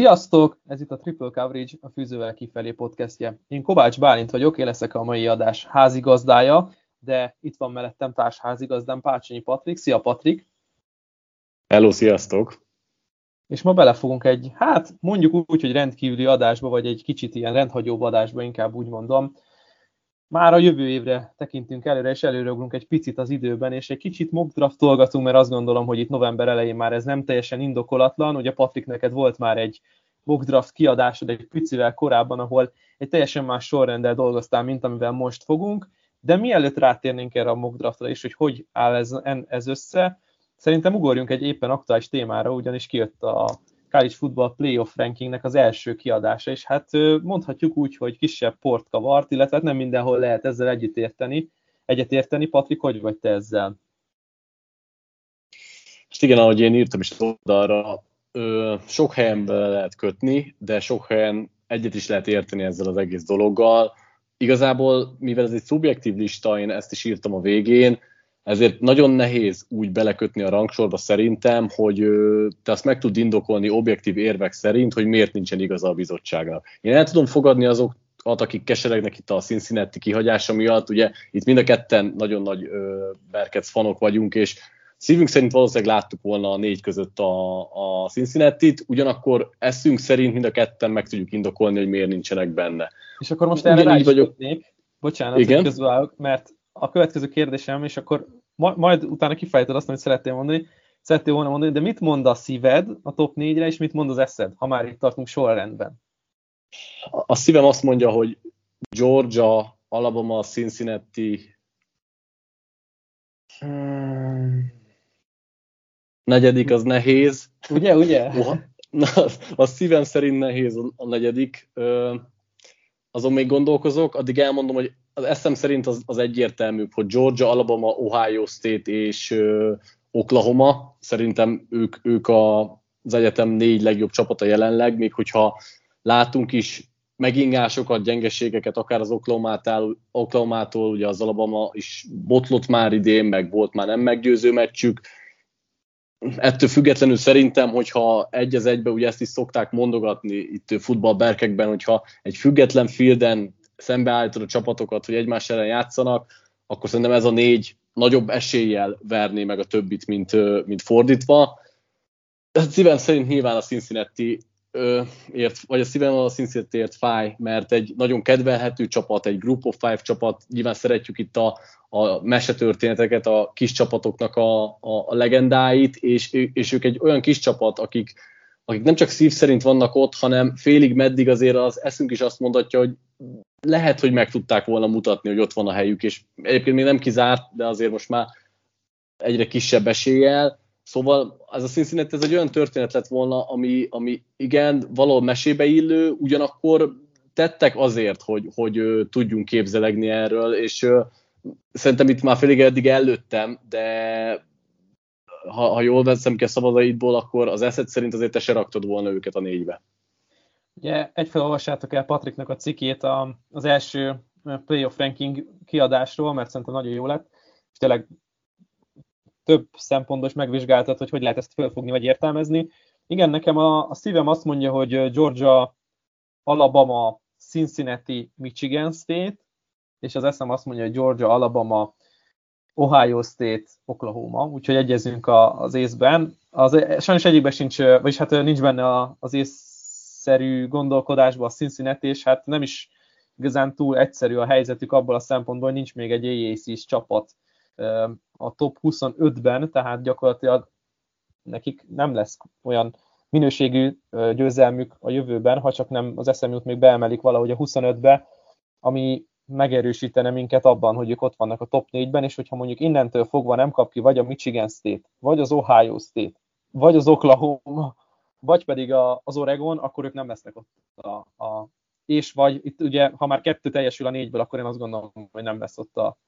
Sziasztok! Ez itt a Triple Coverage, a Fűzővel kifelé podcastje. Én Kovács Bálint vagyok, én leszek a mai adás házigazdája, de itt van mellettem társ házigazdám Pácsonyi Patrik. Szia Patrik! Hello, sziasztok! És ma belefogunk egy, hát mondjuk úgy, hogy rendkívüli adásba, vagy egy kicsit ilyen rendhagyóbb adásba, inkább úgy mondom. Már a jövő évre tekintünk előre, és előreugrunk egy picit az időben, és egy kicsit mock draftolgatunk, mert azt gondolom, hogy itt november elején már ez nem teljesen indokolatlan. Ugye Patrik, neked volt már egy mock draft kiadásod egy picivel korábban, ahol egy teljesen más sorrenddel dolgoztál, mint amivel most fogunk. De mielőtt rátérnénk erre a mock draftra is, hogy hogy áll ez, ez össze, szerintem ugorjunk egy éppen aktuális témára, ugyanis kijött a College Football Playoff Rankingnek az első kiadása, és hát mondhatjuk úgy, hogy kisebb port kavart, illetve hát nem mindenhol lehet ezzel együtt érteni. Egyetérteni, Patrik, hogy vagy te ezzel? Hát igen, ahogy én írtam is oldalra, sok helyen bele lehet kötni, de sok helyen egyet is lehet érteni ezzel az egész dologgal. Igazából, mivel ez egy szubjektív lista, én ezt is írtam a végén, ezért nagyon nehéz úgy belekötni a rangsorba szerintem, hogy te azt meg tud indokolni objektív érvek szerint, hogy miért nincsen igaza a bizottságnak. Én el tudom fogadni azok, akik keseregnek itt a Cincinnati kihagyása miatt, ugye itt mind a ketten nagyon nagy Berkec fanok vagyunk, és szívünk szerint valószínűleg láttuk volna a négy között a, a Cincinnati-t, ugyanakkor eszünk szerint mind a ketten meg tudjuk indokolni, hogy miért nincsenek benne. És akkor most erre rá is vagyok. Bocsánat, Igen? hogy közvállok, mert a következő kérdésem, és akkor majd utána kifejted azt, amit szerettél mondani, szerettél volna mondani, de mit mond a szíved a top 4-re, és mit mond az eszed, ha már itt tartunk sorrendben? A szívem azt mondja, hogy Georgia, Alabama, Cincinnati, hmm. negyedik az nehéz. Ugye, ugye? Na, a szívem szerint nehéz a negyedik. Azon még gondolkozok, addig elmondom, hogy az eszem szerint az, az egyértelmű, hogy Georgia, Alabama, Ohio State és uh, Oklahoma, szerintem ők, ők a, az egyetem négy legjobb csapata jelenleg, még hogyha látunk is megingásokat, gyengeségeket, akár az Oklahoma-tól, Oklahoma-tól ugye az Alabama is botlott már idén, meg volt már nem meggyőző meccsük. Ettől függetlenül szerintem, hogyha egy az egybe, ugye ezt is szokták mondogatni itt futballberkekben, hogyha egy független fielden szembeállítod a csapatokat, hogy egymás ellen játszanak, akkor szerintem ez a négy nagyobb eséllyel verné meg a többit, mint, mint fordítva. De szívem szerint nyilván a Cincinnati ért, vagy a szívem a Cincinnati ért fáj, mert egy nagyon kedvelhető csapat, egy Group of Five csapat, nyilván szeretjük itt a, a mesetörténeteket, a kis csapatoknak a, a, a legendáit, és, és ők egy olyan kis csapat, akik, akik nem csak szív szerint vannak ott, hanem félig meddig azért az eszünk is azt mondatja, hogy lehet, hogy meg tudták volna mutatni, hogy ott van a helyük, és egyébként még nem kizárt, de azért most már egyre kisebb eséllyel. Szóval ez a Cincinnati ez egy olyan történet lett volna, ami, ami igen, valahol mesébe illő, ugyanakkor tettek azért, hogy, hogy tudjunk képzelegni erről, és szerintem itt már félig eddig előttem, de ha, ha jól veszem ki a szabadaidból, akkor az eszed szerint azért te se raktad volna őket a négybe. Ugye egyfelől olvassátok el Patriknak a cikét az első playoff ranking kiadásról, mert szerintem nagyon jó lett, és tényleg több szempontból is megvizsgáltad, hogy hogy lehet ezt felfogni vagy értelmezni. Igen, nekem a, a szívem azt mondja, hogy Georgia, Alabama, Cincinnati, Michigan State, és az eszem azt mondja, hogy Georgia, Alabama, Ohio State, Oklahoma, úgyhogy egyezünk az észben. Az, sajnos egyikben sincs, vagyis hát nincs benne az ész szerű gondolkodásban a Cincinnati, és hát nem is igazán túl egyszerű a helyzetük abból a szempontból, hogy nincs még egy AAC-s csapat a top 25-ben, tehát gyakorlatilag nekik nem lesz olyan minőségű győzelmük a jövőben, ha csak nem az SMU-t még beemelik valahogy a 25-be, ami megerősítene minket abban, hogy ők ott vannak a top 4-ben, és hogyha mondjuk innentől fogva nem kap ki vagy a Michigan State, vagy az Ohio State, vagy az Oklahoma, vagy pedig a, az Oregon, akkor ők nem lesznek ott a, a és vagy itt ugye, ha már kettő teljesül a négyből, akkor én azt gondolom, hogy nem lesz ott a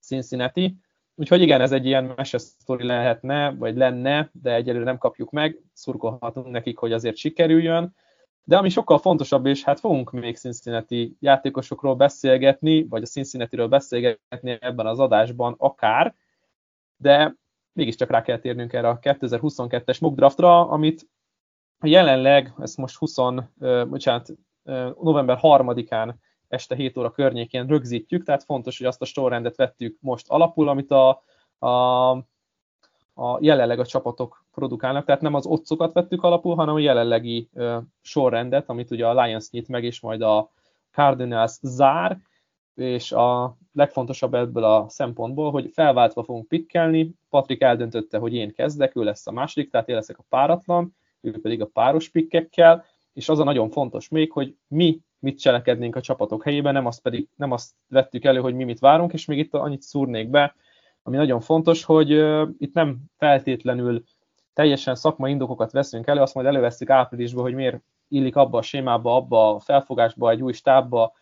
Cincinnati. Úgyhogy igen, ez egy ilyen mesesztori lehetne, vagy lenne, de egyelőre nem kapjuk meg, szurkolhatunk nekik, hogy azért sikerüljön. De ami sokkal fontosabb, és hát fogunk még Cincinnati játékosokról beszélgetni, vagy a Cincinnati-ről beszélgetni ebben az adásban akár, de mégiscsak rá kell térnünk erre a 2022-es mock draftra, amit jelenleg, ezt most 20, bocsánat, november 3-án este 7 óra környékén rögzítjük, tehát fontos, hogy azt a sorrendet vettük most alapul, amit a, a, a jelenleg a csapatok produkálnak, tehát nem az otcokat vettük alapul, hanem a jelenlegi ö, sorrendet, amit ugye a Lions nyit meg, és majd a Cardinals zár, és a legfontosabb ebből a szempontból, hogy felváltva fogunk pikkelni, Patrik eldöntötte, hogy én kezdek, ő lesz a második, tehát én leszek a páratlan, ő pedig a páros pikkekkel, és az a nagyon fontos még, hogy mi mit cselekednénk a csapatok helyében, nem azt pedig nem azt vettük elő, hogy mi mit várunk, és még itt annyit szúrnék be, ami nagyon fontos, hogy itt nem feltétlenül teljesen szakmai indokokat veszünk elő, azt majd előveszünk áprilisban, hogy miért illik abba a sémába, abba a felfogásba, egy új stábba,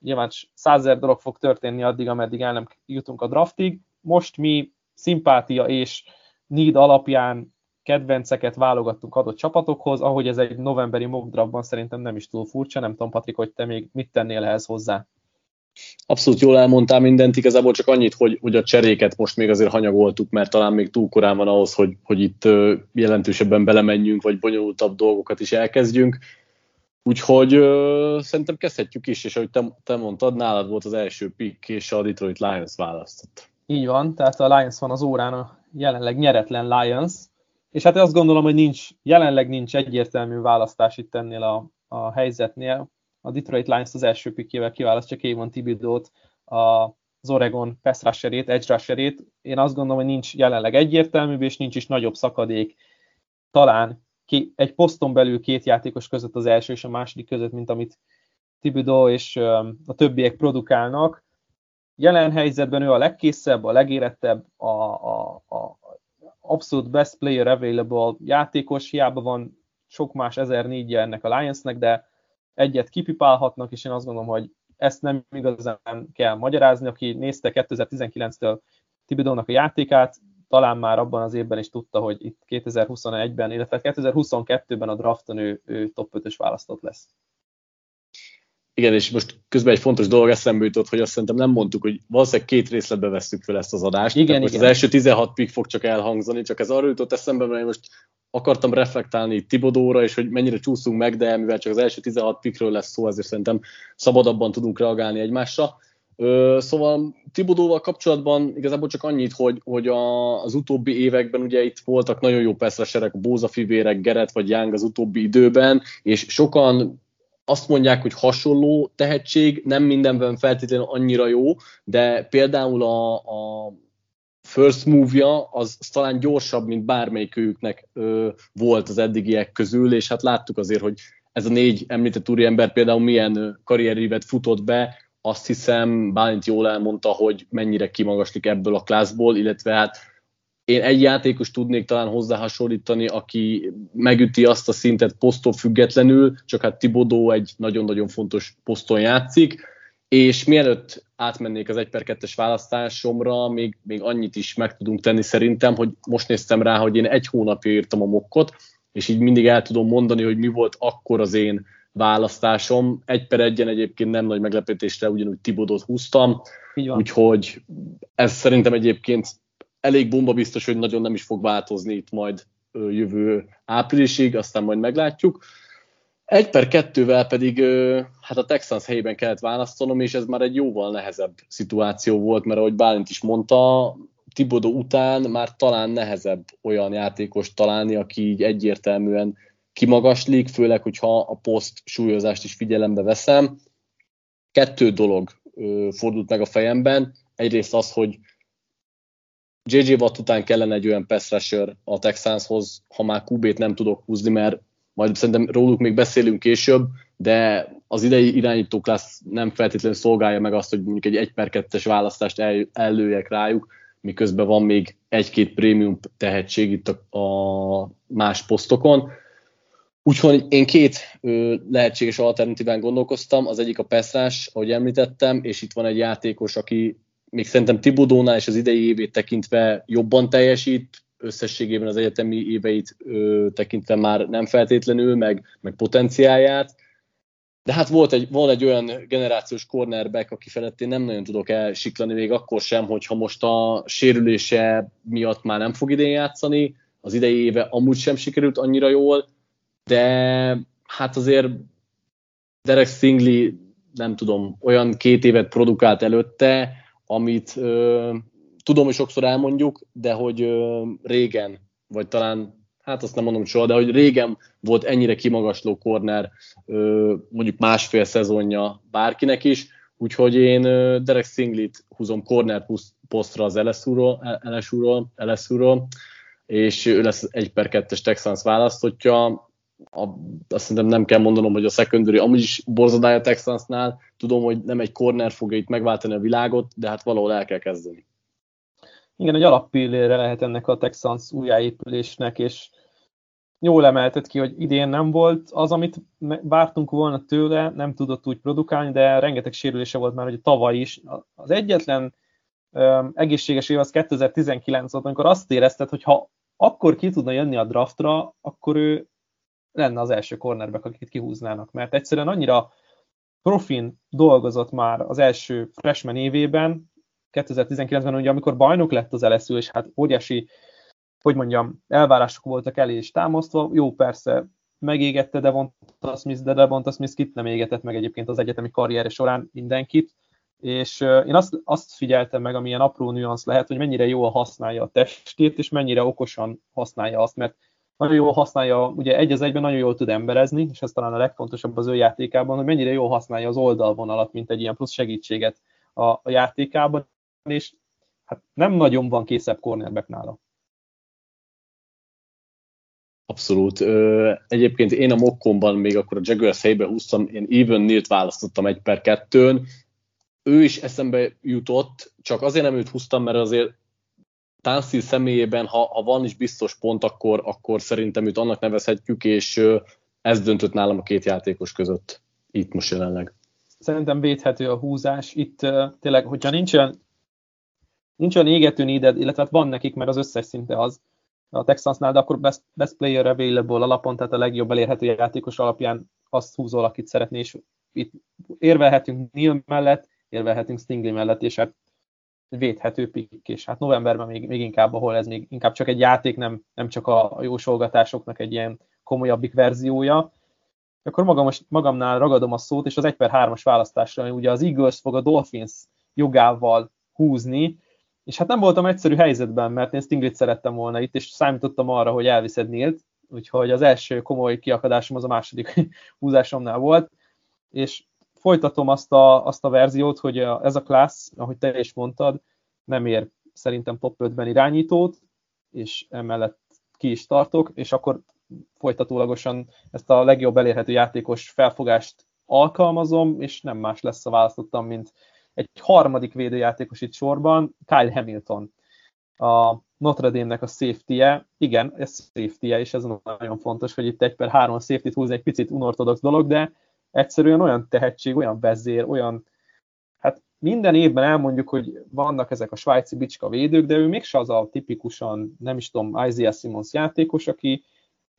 nyilván százezer dolog fog történni addig, ameddig el nem jutunk a draftig. Most mi szimpátia és need alapján kedvenceket válogattunk adott csapatokhoz, ahogy ez egy novemberi mock draftban szerintem nem is túl furcsa, nem tudom Patrik, hogy te még mit tennél ehhez hozzá. Abszolút jól elmondtál mindent, igazából csak annyit, hogy, hogy a cseréket most még azért hanyagoltuk, mert talán még túl korán van ahhoz, hogy, hogy itt jelentősebben belemenjünk, vagy bonyolultabb dolgokat is elkezdjünk. Úgyhogy ö, szerintem kezdhetjük is, és ahogy te, te mondtad, nálad volt az első pick, és a Detroit Lions választott. Így van, tehát a Lions van az órán, a jelenleg nyeretlen Lions, és hát azt gondolom, hogy nincs, jelenleg nincs egyértelmű választás itt ennél a, a helyzetnél. A Detroit Lions az első pikkével kiválasztja Kayvon Tibidót, az Oregon pass rusherét, edge rusherét. Én azt gondolom, hogy nincs jelenleg egyértelműbb, és nincs is nagyobb szakadék talán ki, egy poszton belül két játékos között az első és a második között, mint amit Tibidó és a többiek produkálnak. Jelen helyzetben ő a legkészebb, a legérettebb, a, a, a abszolút best player available játékos, hiába van sok más ezer négyje ennek a Lionsnek, de egyet kipipálhatnak, és én azt gondolom, hogy ezt nem igazán kell magyarázni, aki nézte 2019-től Tibidónak a játékát, talán már abban az évben is tudta, hogy itt 2021-ben, illetve 2022-ben a drafton ő, ő top 5-ös választott lesz. Igen, és most közben egy fontos dolog eszembe jutott, hogy azt szerintem nem mondtuk, hogy valószínűleg két részletbe vesztük fel ezt az adást. Igen, most igen. az első 16 pick fog csak elhangzani, csak ez arra jutott eszembe, mert most akartam reflektálni Tibodóra, és hogy mennyire csúszunk meg, de mivel csak az első 16 pickről lesz szó, ezért szerintem szabadabban tudunk reagálni egymásra. Ö, szóval Tibodóval kapcsolatban igazából csak annyit, hogy, hogy a, az utóbbi években ugye itt voltak nagyon jó serek, a Bóza fivérek, Geret vagy Young az utóbbi időben, és sokan azt mondják, hogy hasonló tehetség, nem mindenben feltétlenül annyira jó, de például a, a first move-ja az, az talán gyorsabb, mint bármelyikőjüknek ö, volt az eddigiek közül, és hát láttuk azért, hogy ez a négy említett úriember például milyen karrierívet futott be, azt hiszem Bálint jól elmondta, hogy mennyire kimagaslik ebből a klászból, illetve hát én egy játékos tudnék talán hozzá hasonlítani, aki megüti azt a szintet posztól függetlenül, csak hát Tibodó egy nagyon-nagyon fontos poszton játszik, és mielőtt átmennék az 1 per 2-es választásomra, még, még annyit is meg tudunk tenni szerintem, hogy most néztem rá, hogy én egy hónapja írtam a mokkot, és így mindig el tudom mondani, hogy mi volt akkor az én választásom. Egy per egyen egyébként nem nagy meglepetésre ugyanúgy Tibodot húztam, úgyhogy ez szerintem egyébként elég bomba biztos, hogy nagyon nem is fog változni itt majd jövő áprilisig, aztán majd meglátjuk. Egy per kettővel pedig hát a Texans helyében kellett választanom, és ez már egy jóval nehezebb szituáció volt, mert ahogy Bálint is mondta, Tibodó után már talán nehezebb olyan játékos találni, aki így egyértelműen kimagaslik, főleg, hogyha a poszt súlyozást is figyelembe veszem. Kettő dolog fordult meg a fejemben. Egyrészt az, hogy JJ Watt után kellene egy olyan pass rusher a Texanshoz, ha már QB-t nem tudok húzni, mert majd szerintem róluk még beszélünk később, de az idei irányító klassz nem feltétlenül szolgálja meg azt, hogy mondjuk egy 1 per 2-es választást el, előjek rájuk, miközben van még egy-két prémium tehetség itt a, a más posztokon. Úgyhogy én két ö, lehetséges alternatíván gondolkoztam, az egyik a Pestrás, ahogy említettem, és itt van egy játékos, aki még szerintem Tibudónál és az idei évét tekintve jobban teljesít, összességében az egyetemi éveit ö, tekintve már nem feltétlenül, meg, meg potenciáját. De hát volt egy, van egy olyan generációs cornerback, aki felett én nem nagyon tudok elsiklani, még akkor sem, hogyha most a sérülése miatt már nem fog idén játszani, az idei éve amúgy sem sikerült annyira jól, de hát azért Derek Stingley, nem tudom, olyan két évet produkált előtte, amit ö, tudom, hogy sokszor elmondjuk, de hogy ö, régen, vagy talán hát azt nem mondom soha, de hogy régen volt ennyire kimagasló corner mondjuk másfél szezonja bárkinek is, úgyhogy én Derek Singlit húzom corner posztra az LSU-ról, LSU-ról, LSU-ról és ő lesz egy per kettes Texans választotja. A, azt szerintem nem kell mondanom, hogy a secondary amúgy is borzadája Texansnál. Tudom, hogy nem egy corner fogja itt megváltani a világot, de hát valahol el kell kezdeni. Igen, egy alappillére lehet ennek a Texans újjáépülésnek, és jól emeltet ki, hogy idén nem volt az, amit vártunk volna tőle, nem tudott úgy produkálni, de rengeteg sérülése volt már, hogy tavaly is. Az egyetlen um, egészséges év az 2019 volt, amikor azt érezted, hogy ha akkor ki tudna jönni a draftra, akkor ő lenne az első cornerback, akit kihúznának, mert egyszerűen annyira profin dolgozott már az első freshman évében, 2019-ben, ugye amikor bajnok lett az LSU, és hát óriási hogy mondjam, elvárások voltak elé is támasztva. Jó, persze, megégette Devonta Smith, de Devonta Smith kit nem égetett meg egyébként az egyetemi karriere során mindenkit, és én azt, azt figyeltem meg, amilyen apró nüansz lehet, hogy mennyire jól használja a testét, és mennyire okosan használja azt, mert nagyon jól használja, ugye egy az egyben nagyon jól tud emberezni, és ez talán a legfontosabb az ő játékában, hogy mennyire jól használja az oldalvonalat, mint egy ilyen plusz segítséget a, a játékában, és hát nem nagyon van készebb cornerback nála. Abszolút. Egyébként én a mokkomban még akkor a Jaguars helybe húztam, én Even Nilt választottam egy per kettőn. Ő is eszembe jutott, csak azért nem őt húztam, mert azért Tánszín személyében, ha, ha van is biztos pont, akkor, akkor szerintem őt annak nevezhetjük, és ez döntött nálam a két játékos között itt most jelenleg. Szerintem védhető a húzás. Itt tényleg, hogyha nincsen, nincsen égető néded, illetve hát van nekik, mert az összes szinte az, a Texansnál, de akkor best, best player available alapon, tehát a legjobb elérhető játékos alapján azt húzol, akit szeretné, és itt érvelhetünk Neil mellett, érvelhetünk Stingley mellett, és hát védhető pikk, és hát novemberben még, még inkább, ahol ez még inkább csak egy játék, nem, nem csak a jósolgatásoknak egy ilyen komolyabbik verziója. Akkor magam, magamnál ragadom a szót, és az 1 per 3-as választásra, ugye az Eagles fog a Dolphins jogával húzni, és hát nem voltam egyszerű helyzetben, mert én Stinglit szerettem volna itt, és számítottam arra, hogy elviszed Nilt, úgyhogy az első komoly kiakadásom az a második húzásomnál volt, és folytatom azt a, azt a verziót, hogy ez a klassz, ahogy te is mondtad, nem ér szerintem top 5-ben irányítót, és emellett ki is tartok, és akkor folytatólagosan ezt a legjobb elérhető játékos felfogást alkalmazom, és nem más lesz a választottam, mint egy harmadik védőjátékos itt sorban, Kyle Hamilton. A Notre Dame-nek a safety-je, igen, ez safety-je, és ez nagyon fontos, hogy itt egy per három safety-t húzni egy picit unortodox dolog, de egyszerűen olyan tehetség, olyan vezér, olyan, hát minden évben elmondjuk, hogy vannak ezek a svájci bicska védők, de ő mégse az a tipikusan, nem is tudom, Isaiah Simmons játékos, aki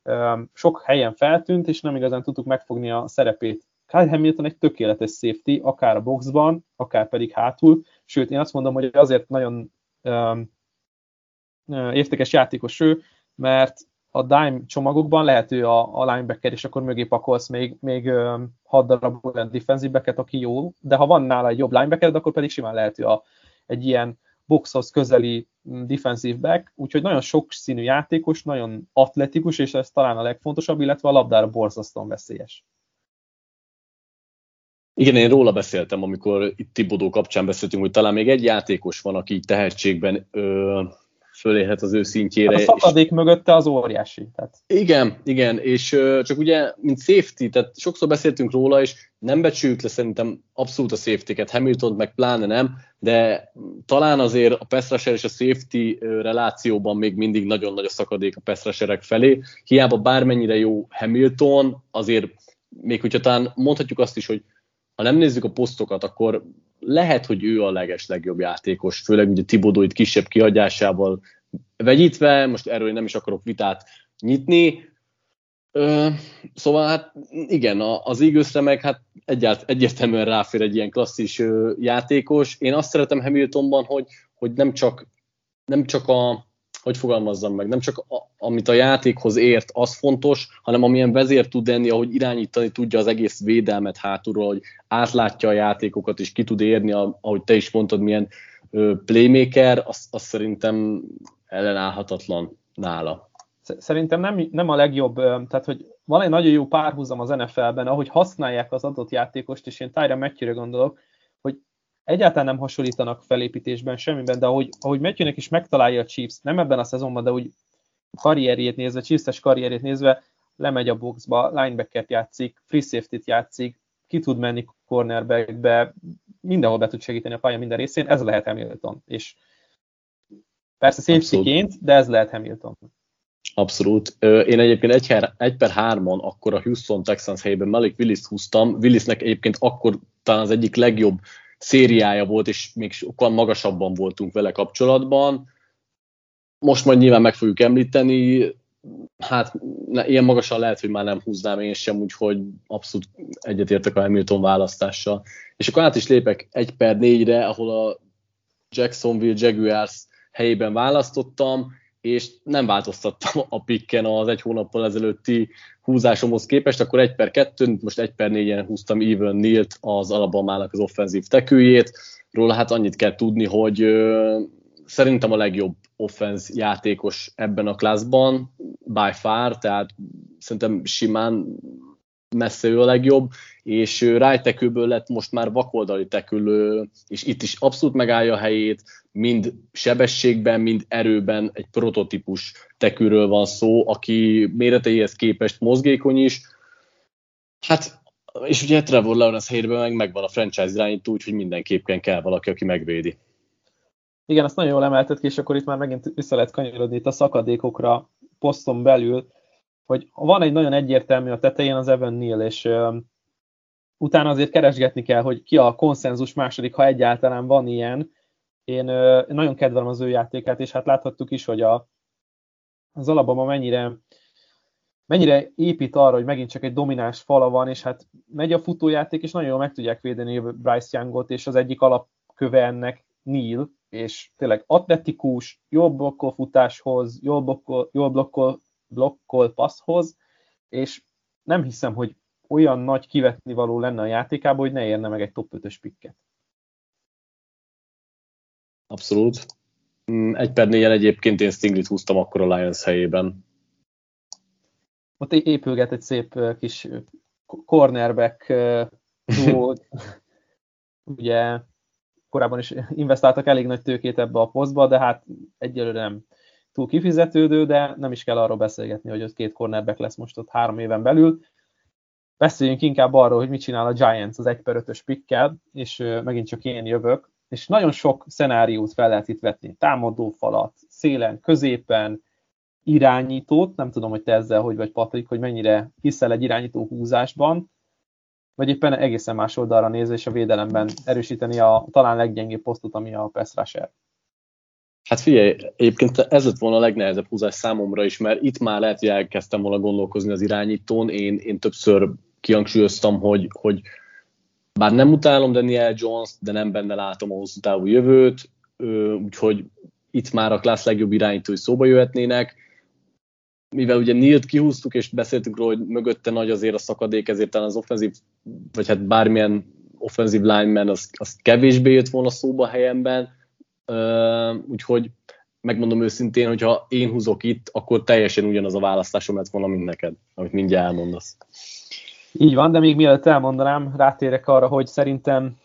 um, sok helyen feltűnt, és nem igazán tudtuk megfogni a szerepét. Kyle Hamilton egy tökéletes safety, akár a boxban, akár pedig hátul, sőt, én azt mondom, hogy azért nagyon um, értékes játékos ő, mert a dime csomagokban lehető a, a linebacker, és akkor mögé pakolsz még, még um, 6 darab olyan defensíve aki jó, de ha van nála egy jobb linebacker, akkor pedig simán lehető a, egy ilyen boxhoz közeli defensive back, úgyhogy nagyon sok színű játékos, nagyon atletikus, és ez talán a legfontosabb, illetve a labdára borzasztóan veszélyes. Igen, én róla beszéltem, amikor itt Tibodó kapcsán beszéltünk, hogy talán még egy játékos van, aki tehetségben ö, fölélhet az ő szintjére. Hát a szakadék és... mögötte az óriási. Tehát. Igen, igen, és csak ugye, mint safety, tehát sokszor beszéltünk róla, és nem becsüljük le szerintem abszolút a safety-ket, Hamilton meg pláne nem, de talán azért a pass és a safety relációban még mindig nagyon nagy a szakadék a pass felé. Hiába bármennyire jó Hamilton, azért még hogyha talán mondhatjuk azt is, hogy ha nem nézzük a posztokat, akkor lehet, hogy ő a leges legjobb játékos, főleg ugye Tibodó itt kisebb kihagyásával vegyítve, most erről én nem is akarok vitát nyitni. Ö, szóval hát igen, az eagles meg hát egyált, egyértelműen ráfér egy ilyen klasszis játékos. Én azt szeretem Hamiltonban, hogy, hogy nem csak, nem csak a, hogy fogalmazzam meg, nem csak a, amit a játékhoz ért, az fontos, hanem amilyen vezér tud lenni, ahogy irányítani tudja az egész védelmet hátulról, hogy átlátja a játékokat, és ki tud érni, ahogy te is mondtad, milyen ö, playmaker, az, az szerintem ellenállhatatlan nála. Szerintem nem, nem a legjobb, tehát hogy van egy nagyon jó párhuzam az NFL-ben, ahogy használják az adott játékost, és én Tyra matthew gondolok, egyáltalán nem hasonlítanak felépítésben semmiben, de ahogy, ahogy matthew is megtalálja a Chiefs, nem ebben a szezonban, de úgy karrierjét nézve, Chiefs-es karrierjét nézve, lemegy a boxba, linebackert játszik, free safety-t játszik, ki tud menni cornerbackbe, mindenhol be tud segíteni a pálya minden részén, ez lehet Hamilton. És persze safety de ez lehet Hamilton. Abszolút. Én egyébként egy, egy per hárman akkor a Houston Texans helyében Malik Willis húztam. Willisnek egyébként akkor talán az egyik legjobb szériája volt, és még sokkal magasabban voltunk vele kapcsolatban. Most majd nyilván meg fogjuk említeni, hát ilyen magasan lehet, hogy már nem húznám én sem, úgyhogy abszolút egyetértek a Hamilton választással. És akkor át is lépek egy per négyre, ahol a Jacksonville Jaguars helyében választottam, és nem változtattam a pikken az egy hónappal ezelőtti húzásomhoz képest, akkor egy per kettőn, most egy per négyen húztam Even Nilt az Alabamának az offenzív tekőjét. Róla hát annyit kell tudni, hogy szerintem a legjobb offenz játékos ebben a klászban, by far, tehát szerintem simán messze ő a legjobb, és rájtekőből lett most már vakoldali tekülő, és itt is abszolút megállja a helyét, mind sebességben, mind erőben egy prototípus tekülről van szó, aki méreteihez képest mozgékony is. Hát, és ugye Trevor Lawrence helyében meg megvan a franchise irányító, úgyhogy mindenképpen kell valaki, aki megvédi. Igen, azt nagyon jól emeltet ki, és akkor itt már megint vissza lehet kanyarodni itt a szakadékokra poszton belül, hogy van egy nagyon egyértelmű a tetején az Evan Neal, és uh, utána azért keresgetni kell, hogy ki a konszenzus második, ha egyáltalán van ilyen. Én uh, nagyon kedvelem az ő játékát, és hát láthattuk is, hogy a, az Alabama mennyire mennyire épít arra, hogy megint csak egy domináns fala van, és hát megy a futójáték, és nagyon jól meg tudják védeni Bryce Youngot, és az egyik alapköve ennek Neil, és tényleg atletikus, jobb blokkol futáshoz, jobb blokkol, jobb blokkol blokkol passzhoz, és nem hiszem, hogy olyan nagy kivetni való lenne a játékába, hogy ne érne meg egy top 5-ös pikket. Abszolút. Mm, egy per négyen egyébként én Stinglit húztam akkor a Lions helyében. Ott épülget egy szép kis cornerback duót. Ugye korábban is investáltak elég nagy tőkét ebbe a posztba, de hát egyelőre nem túl kifizetődő, de nem is kell arról beszélgetni, hogy ott két cornerback lesz most ott három éven belül. Beszéljünk inkább arról, hogy mit csinál a Giants az 1 per 5-ös pikkel, és megint csak én jövök, és nagyon sok szenáriót fel lehet itt vetni. Támadó falat, szélen, középen, irányítót, nem tudom, hogy te ezzel hogy vagy Patrik, hogy mennyire hiszel egy irányító húzásban, vagy éppen egészen más oldalra nézve, és a védelemben erősíteni a talán leggyengébb posztot, ami a pass rusher. Hát figyelj, egyébként ez lett volna a legnehezebb húzás számomra is, mert itt már lehet, hogy elkezdtem volna gondolkozni az irányítón. Én, én többször kihangsúlyoztam, hogy, hogy bár nem utálom Daniel Jones, de nem benne látom a hosszú távú jövőt, úgyhogy itt már a klassz legjobb irányítói szóba jöhetnének. Mivel ugye Nilt kihúztuk, és beszéltünk róla, hogy mögötte nagy azért a szakadék, ezért talán az offenzív, vagy hát bármilyen offenzív lineman, az, az kevésbé jött volna szóba helyemben, úgyhogy megmondom őszintén, hogyha én húzok itt, akkor teljesen ugyanaz a választásom lett volna, mint neked, amit mindjárt elmondasz. Így van, de még mielőtt elmondanám, rátérek arra, hogy szerintem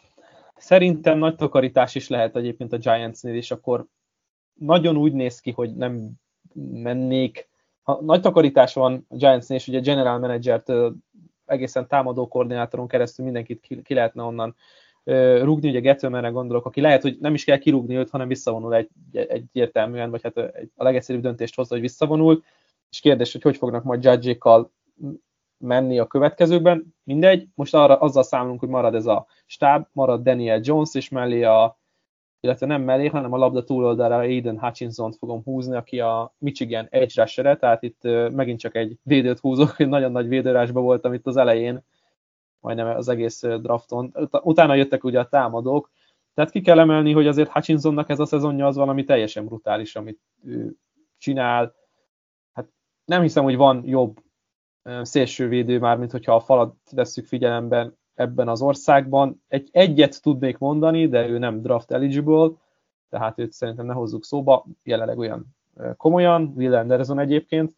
szerintem nagy takarítás is lehet egyébként a Giantsnél, és akkor nagyon úgy néz ki, hogy nem mennék. Ha nagy takarítás van a Giantsnél, és ugye general manager egéssen támadó koordinátoron keresztül mindenkit ki, ki lehetne onnan rúgni, ugye Gettlemanre gondolok, aki lehet, hogy nem is kell kirúgni őt, hanem visszavonul egy, egyértelműen, vagy hát a legegyszerűbb döntést hozza, hogy visszavonul, és kérdés, hogy hogy fognak majd judge menni a következőkben, mindegy, most arra, azzal számolunk, hogy marad ez a stáb, marad Daniel Jones, és mellé a, illetve nem mellé, hanem a labda túloldalára Aiden Hutchinson-t fogom húzni, aki a Michigan edge rusher tehát itt megint csak egy védőt húzok, nagyon nagy védőrásban voltam itt az elején, majdnem az egész drafton. Utána jöttek ugye a támadók, tehát ki kell emelni, hogy azért Hutchinsonnak ez a szezonja az valami teljesen brutális, amit ő csinál. Hát nem hiszem, hogy van jobb szélsővédő már, mint hogyha a falat vesszük figyelemben ebben az országban. Egy, egyet tudnék mondani, de ő nem draft eligible, tehát őt szerintem ne hozzuk szóba, jelenleg olyan komolyan, Will Anderson egyébként,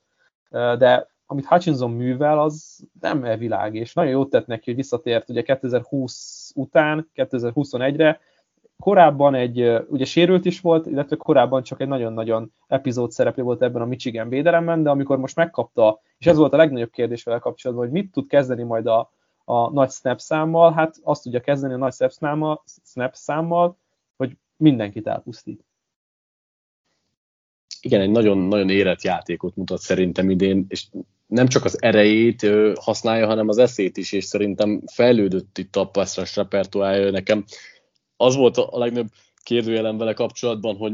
de amit Hutchinson művel, az nem e világ, és nagyon jót tett neki, hogy visszatért ugye 2020 után, 2021-re, korábban egy, ugye sérült is volt, illetve korábban csak egy nagyon-nagyon epizód szereplő volt ebben a Michigan védelemben, de amikor most megkapta, és ez volt a legnagyobb kérdés vele kapcsolatban, hogy mit tud kezdeni majd a, a nagy snap számmal, hát azt tudja kezdeni a nagy snap számmal, snap számmal hogy mindenkit elpusztít. Igen, egy nagyon-nagyon érett játékot mutat szerintem idén, és nem csak az erejét használja, hanem az eszét is, és szerintem fejlődött itt a passzras repertoárja. Nekem az volt a legnagyobb kérdőjelem vele kapcsolatban, hogy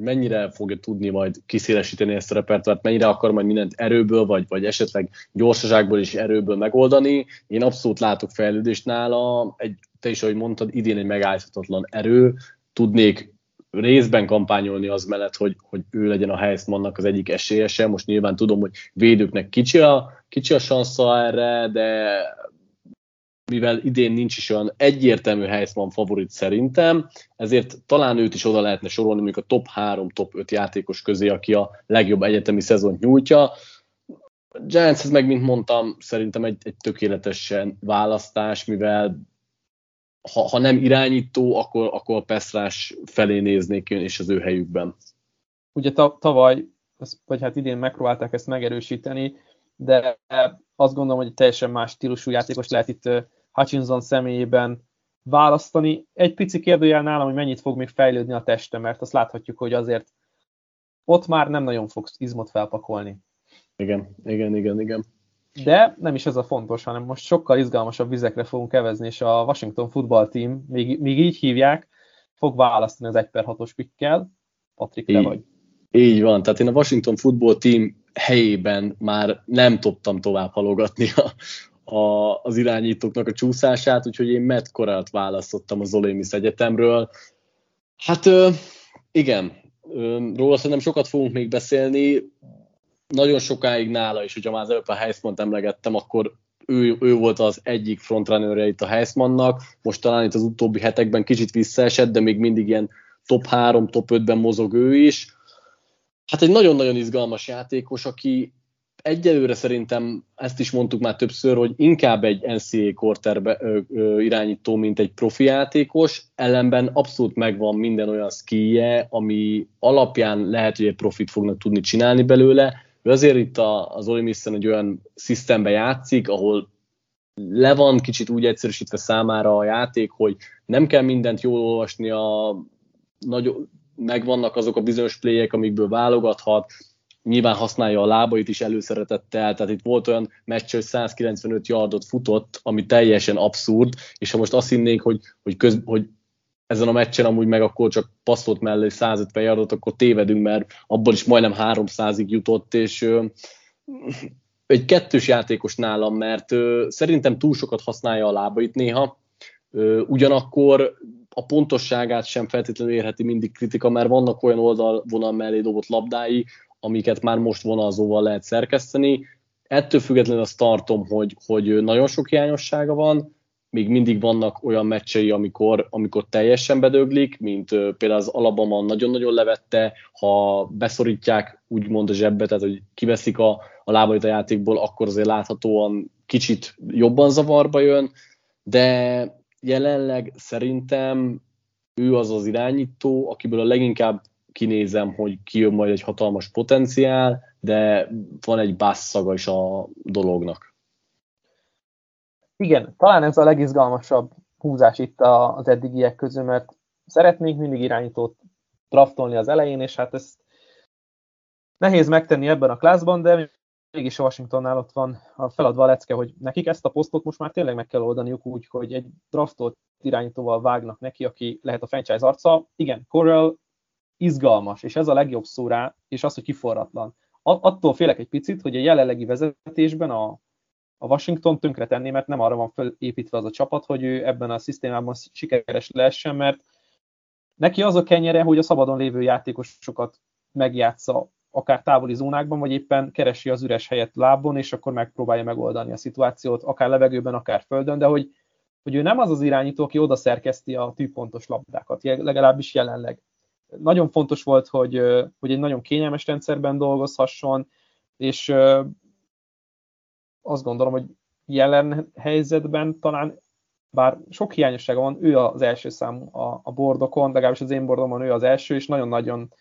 mennyire fogja tudni majd kiszélesíteni ezt a repertoárt, mennyire akar majd mindent erőből, vagy, vagy esetleg gyorsaságból is erőből megoldani. Én abszolút látok fejlődést nála, egy, te is, ahogy mondtad, idén egy megállíthatatlan erő, tudnék részben kampányolni az mellett, hogy, hogy ő legyen a Heismannak az egyik esélyese. Most nyilván tudom, hogy védőknek kicsi a, kicsi a sansza erre, de mivel idén nincs is olyan egyértelmű Heisman favorit szerintem, ezért talán őt is oda lehetne sorolni mondjuk a top 3, top 5 játékos közé, aki a legjobb egyetemi szezont nyújtja. Giants, ez meg, mint mondtam, szerintem egy, egy tökéletesen választás, mivel ha, ha nem irányító, akkor, akkor a Peszrás felé néznék én és az ő helyükben. Ugye tavaly, vagy hát idén megpróbálták ezt megerősíteni, de azt gondolom, hogy egy teljesen más stílusú játékos lehet itt Hutchinson személyében választani. Egy pici kérdőjel nálam, hogy mennyit fog még fejlődni a teste, mert azt láthatjuk, hogy azért ott már nem nagyon fogsz izmot felpakolni. Igen, igen, igen, igen. De nem is ez a fontos, hanem most sokkal izgalmasabb vizekre fogunk kevezni, és a Washington Football Team, még, még így hívják, fog választani az 1 per 6-os pikkel. Patrik, te vagy. Így van, tehát én a Washington Football Team helyében már nem tudtam tovább halogatni a, a, az irányítóknak a csúszását, úgyhogy én Matt Corralt választottam az Olémis Egyetemről. Hát igen, róla szerintem sokat fogunk még beszélni, nagyon sokáig nála is, hogyha már az előbb a Heisman-t emlegettem, akkor ő, ő volt az egyik frontrunnerje itt a Heismannak, most talán itt az utóbbi hetekben kicsit visszaesett, de még mindig ilyen top 3, top 5-ben mozog ő is. Hát egy nagyon-nagyon izgalmas játékos, aki egyelőre szerintem ezt is mondtuk már többször, hogy inkább egy NCAA ö, irányító, mint egy profi játékos, ellenben abszolút megvan minden olyan skije, ami alapján lehet, hogy egy profit fognak tudni csinálni belőle. Ő azért itt a, az Ole egy olyan szisztembe játszik, ahol le van kicsit úgy egyszerűsítve számára a játék, hogy nem kell mindent jól olvasni, a nagy, megvannak azok a bizonyos playek, amikből válogathat, nyilván használja a lábait is előszeretettel, tehát itt volt olyan meccs, hogy 195 yardot futott, ami teljesen abszurd, és ha most azt hinnénk, hogy, hogy, köz, hogy ezen a meccsen amúgy meg akkor csak passzolt mellé 150 yardot, akkor tévedünk, mert abból is majdnem 300-ig jutott, és egy kettős játékos nálam, mert szerintem túl sokat használja a lábait néha, ugyanakkor a pontosságát sem feltétlenül érheti mindig kritika, mert vannak olyan oldalvonal mellé dobott labdái, amiket már most vonalzóval lehet szerkeszteni. Ettől függetlenül azt tartom, hogy, hogy nagyon sok hiányossága van, még mindig vannak olyan meccsei, amikor, amikor teljesen bedöglik, mint például az Alabama nagyon-nagyon levette, ha beszorítják úgymond a zsebbe, tehát hogy kiveszik a, a lábait a játékból, akkor azért láthatóan kicsit jobban zavarba jön, de jelenleg szerintem ő az az irányító, akiből a leginkább kinézem, hogy kijön majd egy hatalmas potenciál, de van egy basszaga is a dolognak. Igen, talán ez a legizgalmasabb húzás itt az eddigiek közül, mert szeretnénk mindig irányítót draftolni az elején, és hát ezt nehéz megtenni ebben a klászban, de mégis Washingtonnál ott van a feladva a lecke, hogy nekik ezt a posztot most már tényleg meg kell oldaniuk úgy, hogy egy draftolt irányítóval vágnak neki, aki lehet a franchise arca. Igen, Corral izgalmas, és ez a legjobb szó rá, és az, hogy kiforratlan. Attól félek egy picit, hogy a jelenlegi vezetésben a, a Washington tönkre tenné, mert nem arra van felépítve az a csapat, hogy ő ebben a szisztémában sikeres lehessen, mert neki az a kenyere, hogy a szabadon lévő játékosokat megjátsza akár távoli zónákban, vagy éppen keresi az üres helyet lábon, és akkor megpróbálja megoldani a szituációt, akár levegőben, akár földön, de hogy, hogy ő nem az az irányító, aki oda szerkeszti a tűpontos labdákat, legalábbis jelenleg. Nagyon fontos volt, hogy, hogy egy nagyon kényelmes rendszerben dolgozhasson, és azt gondolom, hogy jelen helyzetben talán bár sok hiányossága van, ő az első szám a, a bordokon, legalábbis az én bordomon ő az első, és nagyon-nagyon,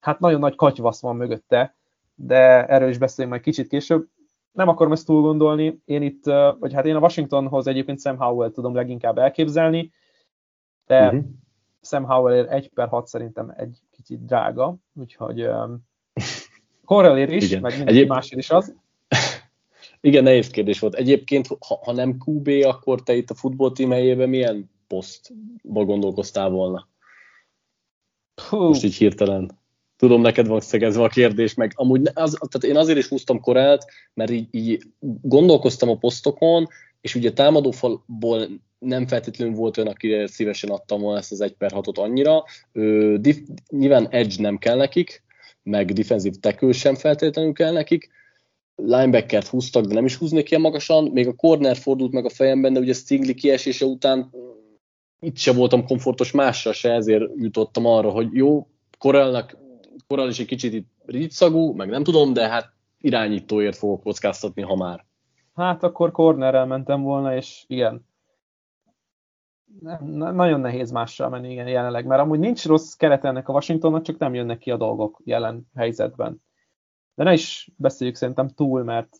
hát nagyon nagy katyvasz van mögötte, de erről is beszélünk majd kicsit később. Nem akarom ezt túl gondolni, én itt, vagy hát én a Washingtonhoz egyébként Sam Howell tudom leginkább elképzelni, de uh-huh. Sam Howell 1 per 6 szerintem egy kicsit drága, úgyhogy um, Correlér is, Igen. meg mindenki Egyéb... másért is az. Igen, nehéz kérdés volt. Egyébként, ha, ha nem QB, akkor te itt a futballtím helyében milyen posztba gondolkoztál volna? Puh. Most így hirtelen. Tudom, neked van szegezve a kérdés, meg amúgy az, tehát én azért is húztam korát, mert így, így gondolkoztam a posztokon, és ugye támadófalból nem feltétlenül volt olyan, akire szívesen adtam volna ezt az 1 per 6-ot annyira. Ö, diff, nyilván edge nem kell nekik, meg defensive tackle sem feltétlenül kell nekik, linebackert húztak, de nem is húznék ilyen magasan, még a corner fordult meg a fejemben, de ugye Stingley kiesése után itt se voltam komfortos mással se, ezért jutottam arra, hogy jó, Korelnak, Korel is egy kicsit itt ritszagú, meg nem tudom, de hát irányítóért fogok kockáztatni, ha már. Hát akkor cornerrel mentem volna, és igen, nem, nagyon nehéz mással menni igen, jelenleg, mert amúgy nincs rossz keret ennek a Washingtonnak, csak nem jönnek ki a dolgok jelen helyzetben. De ne is beszéljük szerintem túl, mert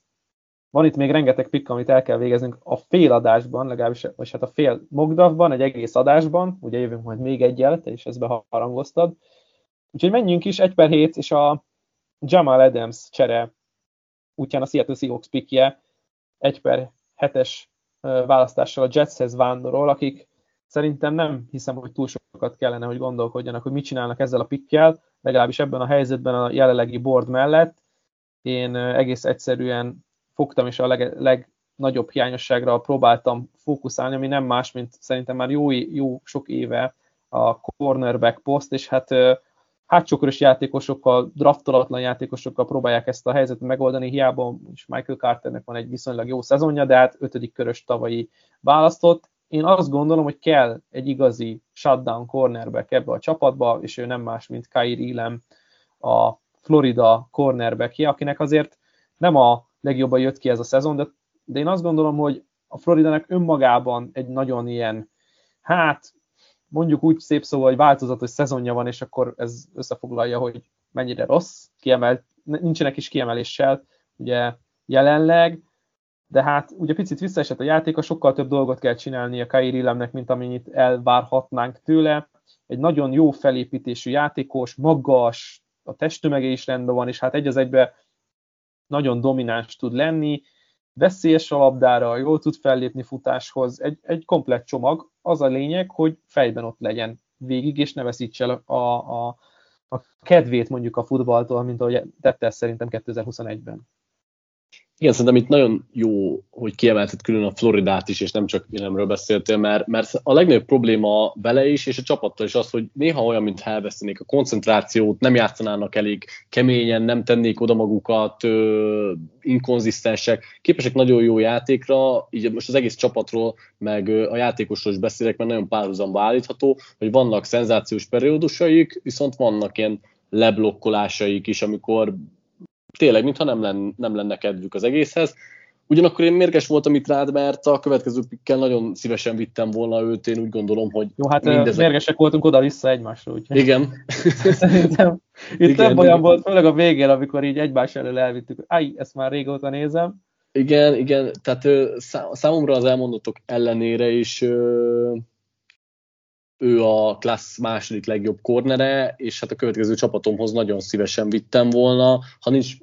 van itt még rengeteg pikk, amit el kell végeznünk a fél adásban, legalábbis, vagy hát a fél mogdavban, egy egész adásban, ugye jövünk majd még egyel, te is ezt beharangoztad. Úgyhogy menjünk is, egy per hét, és a Jamal Adams csere útján a Seattle Seahawks pikje egy per hetes választással a Jetshez vándorol, akik szerintem nem hiszem, hogy túl sokat kellene, hogy gondolkodjanak, hogy mit csinálnak ezzel a pikkel, legalábbis ebben a helyzetben a jelenlegi board mellett, én egész egyszerűen fogtam, és a leg, legnagyobb hiányosságra próbáltam fókuszálni, ami nem más, mint szerintem már jó, jó sok éve a cornerback poszt, és hát hátsókörös játékosokkal, draftolatlan játékosokkal próbálják ezt a helyzetet megoldani, hiába és Michael Carternek van egy viszonylag jó szezonja, de hát ötödik körös tavalyi választott. Én azt gondolom, hogy kell egy igazi shutdown cornerback ebbe a csapatba, és ő nem más, mint Kair Ilem, a Florida cornerbackje, akinek azért nem a legjobban jött ki ez a szezon, de, de én azt gondolom, hogy a Floridának önmagában egy nagyon ilyen, hát mondjuk úgy szép szóval, hogy változatos szezonja van, és akkor ez összefoglalja, hogy mennyire rossz, kiemelt, nincsenek is kiemeléssel, ugye jelenleg, de hát ugye picit visszaesett a játéka, sokkal több dolgot kell csinálni a Kairi Lemnek, mint amennyit elvárhatnánk tőle. Egy nagyon jó felépítésű játékos, magas, a testtömege is rendben van, és hát egy az egybe nagyon domináns tud lenni, veszélyes a labdára, jól tud fellépni futáshoz, egy, egy komplett csomag. Az a lényeg, hogy fejben ott legyen végig, és ne veszíts el a, a, a kedvét mondjuk a futballtól, mint ahogy tette ezt szerintem 2021-ben. Igen, szerintem itt nagyon jó, hogy kiemelted külön a Floridát is, és nem csak Ilemről beszéltél, mert, mert a legnagyobb probléma vele is, és a csapattal is az, hogy néha olyan, mint elvesztenék a koncentrációt, nem játszanának elég keményen, nem tennék oda magukat, ö, inkonzisztensek, képesek nagyon jó játékra, így most az egész csapatról, meg a játékosról is beszélek, mert nagyon párhuzamba állítható, hogy vannak szenzációs periódusaik, viszont vannak ilyen leblokkolásaik is, amikor tényleg, mintha nem, len, nem lenne kedvük az egészhez. Ugyanakkor én mérges voltam itt rád, mert a következő pikkel nagyon szívesen vittem volna őt, én úgy gondolom, hogy Jó, hát mindezek... mérgesek voltunk oda-vissza egymásra, úgyhogy. Igen. Szerintem itt Igen, több olyan volt, főleg a végén, amikor így egymás elől elvittük, hogy ezt már régóta nézem. Igen, igen, tehát számomra az elmondottok ellenére is ő a klassz második legjobb kornere, és hát a következő csapatomhoz nagyon szívesen vittem volna. Ha nincs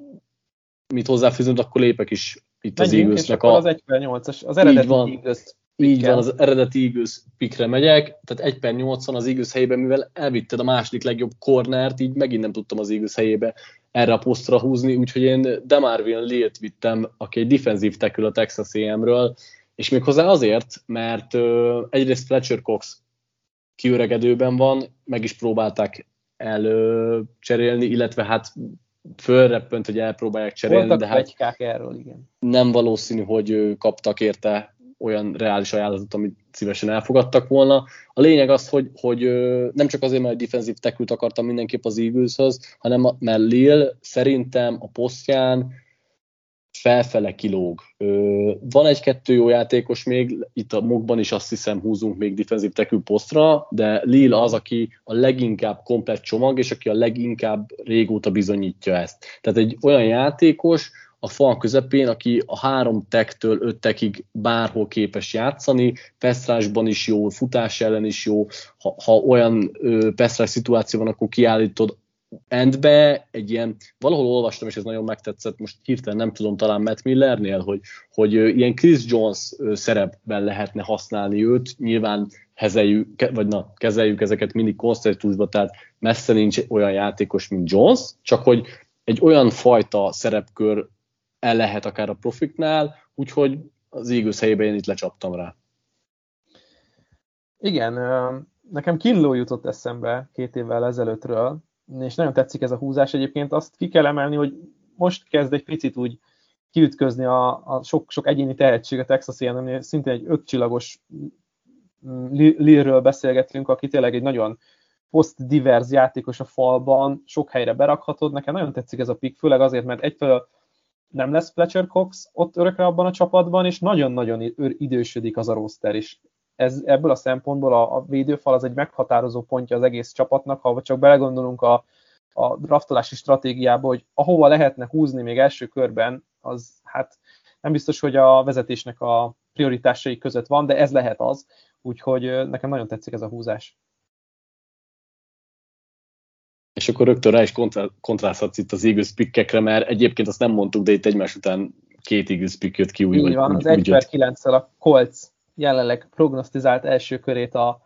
mit hozzáfűzöm, akkor lépek is itt Menjünk, az eagles a... az 1 per 8-as, az eredeti van, Eagles így van, az eredeti Eagles pikre megyek, tehát 1 per 80 az Eagles helyében, mivel elvitted a második legjobb cornert, így megint nem tudtam az Eagles helyébe erre a posztra húzni, úgyhogy én Demarvin Lealt vittem, aki egy defensív tackle a Texas AM-ről, és méghozzá azért, mert uh, egyrészt Fletcher Cox kiöregedőben van, meg is próbálták elcserélni, illetve hát fölreppent, hogy elpróbálják cserélni, Voltak de hát erről, igen. nem valószínű, hogy kaptak érte olyan reális ajánlatot, amit szívesen elfogadtak volna. A lényeg az, hogy, hogy nem csak azért, mert defensív tekült akartam mindenképp az eagles hanem mert Lille szerintem a posztján felfele kilóg. Van egy-kettő jó játékos még, itt a mokban is azt hiszem húzunk még defensív tekül posztra, de Lille az, aki a leginkább komplet csomag, és aki a leginkább régóta bizonyítja ezt. Tehát egy olyan játékos, a fal közepén, aki a három tektől öt tekig bárhol képes játszani, pesztrásban is jó, futás ellen is jó, ha, ha olyan pesztrás szituáció van, akkor kiállítod endbe, egy ilyen, valahol olvastam, és ez nagyon megtetszett, most hirtelen nem tudom, talán Matt Millernél, hogy, hogy ilyen Chris Jones szerepben lehetne használni őt, nyilván hezeljük, vagy na, kezeljük ezeket mindig konszenzusba, tehát messze nincs olyan játékos, mint Jones, csak hogy egy olyan fajta szerepkör el lehet akár a profiknál, úgyhogy az Eagles helyében én itt lecsaptam rá. Igen, nekem Kinló jutott eszembe két évvel ezelőttről, és nagyon tetszik ez a húzás egyébként. Azt ki kell emelni, hogy most kezd egy picit úgy kiütközni a, a sok, sok egyéni tehetség a Texas a szintén egy ötcsillagos Lirről beszélgetünk, aki tényleg egy nagyon post-divers játékos a falban, sok helyre berakhatod. Nekem nagyon tetszik ez a pick, főleg azért, mert egyfelől nem lesz Fletcher Cox ott örökre abban a csapatban, és nagyon-nagyon idősödik az a roster is. Ez, ebből a szempontból a, a védőfal az egy meghatározó pontja az egész csapatnak, ha csak belegondolunk a, a draftolási stratégiába, hogy ahova lehetne húzni még első körben, az hát nem biztos, hogy a vezetésnek a prioritásai között van, de ez lehet az, úgyhogy nekem nagyon tetszik ez a húzás és akkor rögtön rá is kontra, kontrázhatsz itt az Eagles pickekre, mert egyébként azt nem mondtuk, de itt egymás után két Eagles pick jött ki új. Így van, az 1 per 9 a Colts jelenleg prognosztizált első körét a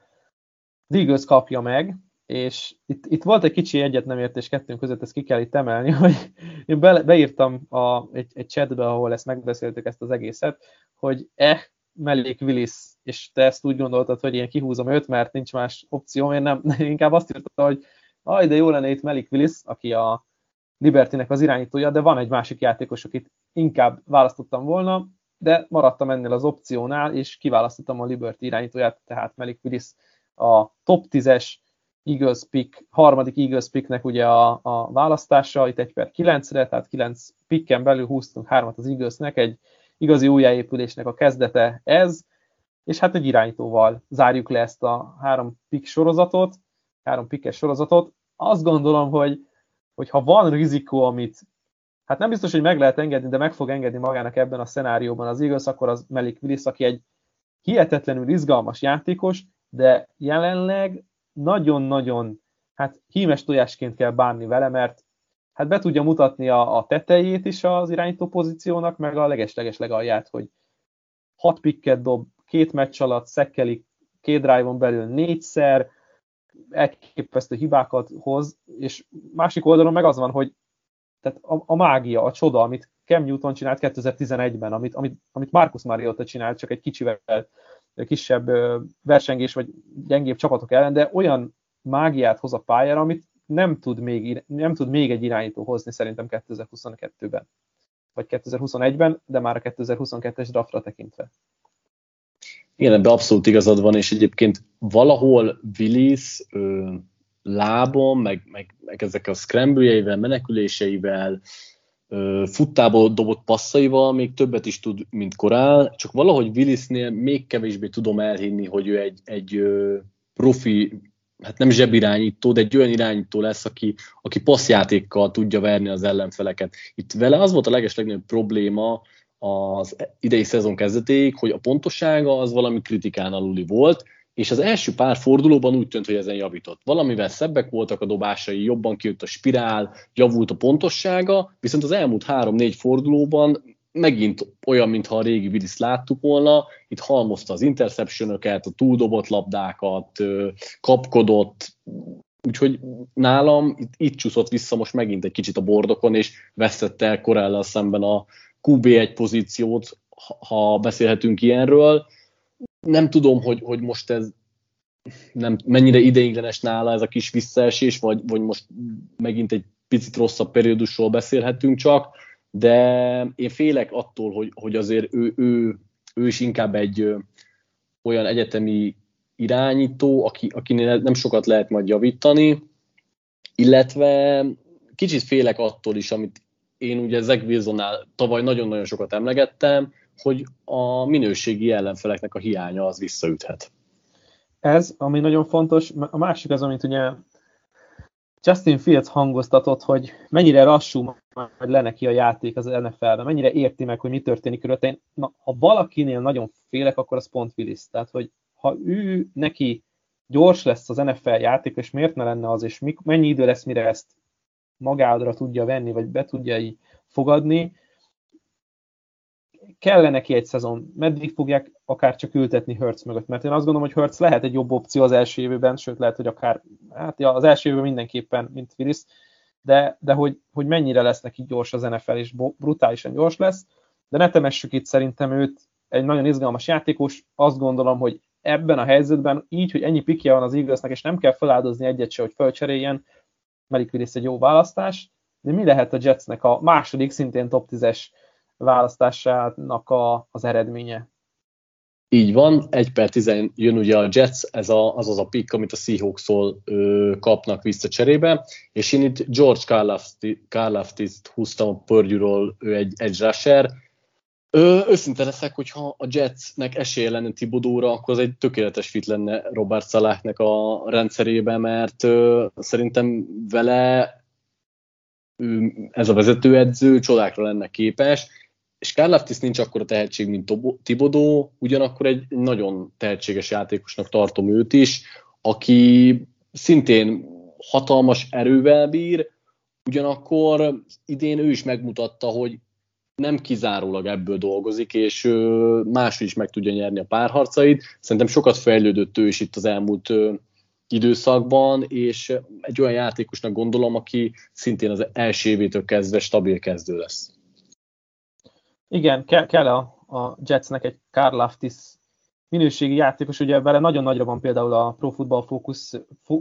Eagles kapja meg, és itt, itt volt egy kicsi egyet nem értés kettőnk között, ezt ki kell itt emelni, hogy én be, beírtam a, egy, egy chatbe, ahol ezt megbeszéltük ezt az egészet, hogy eh, Melik Willis, és te ezt úgy gondoltad, hogy én kihúzom őt, mert nincs más opció, én nem, inkább azt írtam, hogy aj, de jó lenne itt Melik Willis, aki a Libertynek az irányítója, de van egy másik játékos, akit inkább választottam volna, de maradtam ennél az opciónál, és kiválasztottam a Liberty irányítóját, tehát Melik Willis a top 10-es Eagles pick, harmadik Eagles picknek ugye a, a választása, itt egy per 9-re, tehát 9 picken belül húztunk hármat az Eaglesnek, egy igazi újjáépülésnek a kezdete ez, és hát egy irányítóval zárjuk le ezt a három pick sorozatot, három pickes sorozatot, azt gondolom, hogy, hogy ha van rizikó, amit hát nem biztos, hogy meg lehet engedni, de meg fog engedni magának ebben a szenárióban. Az igaz, akkor az Melik Willis, aki egy hihetetlenül izgalmas játékos, de jelenleg nagyon-nagyon hát hímes tojásként kell bánni vele, mert hát be tudja mutatni a, a tetejét is az irányító pozíciónak, meg a legesleges legalját, hogy hat pikket dob, két meccs alatt szekkelik, két drive-on belül négyszer, elképesztő hibákat hoz, és másik oldalon meg az van, hogy tehát a, a mágia, a csoda, amit Cam Newton csinált 2011-ben, amit, amit, amit Marcus Mariota csinált, csak egy kicsivel kisebb versengés vagy gyengébb csapatok ellen, de olyan mágiát hoz a pályára, amit nem tud még, nem tud még egy irányító hozni szerintem 2022-ben, vagy 2021-ben, de már a 2022-es draftra tekintve. Igen, ebben abszolút igazad van, és egyébként valahol Willis lábon, meg, meg, meg ezek a scramble meneküléseivel, futtából dobott passzaival még többet is tud, mint korál, csak valahogy Willisnél még kevésbé tudom elhinni, hogy ő egy, egy profi, hát nem zsebirányító, de egy olyan irányító lesz, aki, aki passzjátékkal tudja verni az ellenfeleket. Itt vele az volt a legeslegnagyobb probléma, az idei szezon kezdetéig, hogy a pontossága az valami kritikán aluli volt, és az első pár fordulóban úgy tűnt, hogy ezen javított. Valamivel szebbek voltak a dobásai, jobban kijött a spirál, javult a pontossága, viszont az elmúlt három-négy fordulóban megint olyan, mintha a régi Willis láttuk volna, itt halmozta az interception a túldobott labdákat, kapkodott, úgyhogy nálam itt, itt csúszott vissza most megint egy kicsit a bordokon, és vesztette el Corella szemben a, QB1 pozíciót, ha beszélhetünk ilyenről. Nem tudom, hogy, hogy most ez nem, mennyire ideiglenes nála ez a kis visszaesés, vagy, vagy most megint egy picit rosszabb periódusról beszélhetünk csak, de én félek attól, hogy, hogy azért ő, ő, ő is inkább egy olyan egyetemi irányító, aki, akinél nem sokat lehet majd javítani, illetve kicsit félek attól is, amit én ugye Zach Wilsonnál tavaly nagyon-nagyon sokat emlegettem, hogy a minőségi ellenfeleknek a hiánya az visszaüthet. Ez, ami nagyon fontos, a másik az, amit ugye Justin Fields hangoztatott, hogy mennyire lassú majd le neki a játék az NFL-ben, mennyire érti meg, hogy mi történik körülött. Én, na, ha valakinél nagyon félek, akkor az pont Willis. Tehát, hogy ha ő neki gyors lesz az NFL játék, és miért ne lenne az, és mennyi idő lesz, mire ezt magádra tudja venni, vagy be tudja így fogadni, kellene neki egy szezon, meddig fogják akár csak ültetni Hertz mögött, mert én azt gondolom, hogy Hertz lehet egy jobb opció az első évben, sőt lehet, hogy akár, hát az első évben mindenképpen, mint Willis, de, de hogy, hogy mennyire lesz neki gyors az NFL, és brutálisan gyors lesz, de ne temessük itt szerintem őt, egy nagyon izgalmas játékos, azt gondolom, hogy ebben a helyzetben, így, hogy ennyi pikje van az Eaglesnek, és nem kell feláldozni egyet se, hogy felcseréljen, Melik Willis egy jó választás, de mi lehet a Jetsnek a második, szintén top 10-es választásának a, az eredménye? Így van, 1 per 10 jön ugye a Jets, ez a, az az a pick, amit a Seahawks-szól kapnak vissza cserébe, és én itt George Karlaftis-t húztam a Purdue-ról, ő egy edge rusher, Ö, őszinte leszek, hogyha a Jetsnek esélye lenne Tibodóra, akkor az egy tökéletes fit lenne Robert Salahnek a rendszerébe, mert ö, szerintem vele ő, ez a vezetőedző csodákra lenne képes, és Karlaftis nincs akkor a tehetség, mint Tibodó, ugyanakkor egy nagyon tehetséges játékosnak tartom őt is, aki szintén hatalmas erővel bír, ugyanakkor idén ő is megmutatta, hogy nem kizárólag ebből dolgozik, és máshogy is meg tudja nyerni a párharcait. Szerintem sokat fejlődött ő is itt az elmúlt időszakban, és egy olyan játékosnak gondolom, aki szintén az első évétől kezdve stabil kezdő lesz. Igen, kell, kell a, a Jetsnek egy Karl minőségi játékos, ugye vele nagyon nagyra van például a Pro Football Focus,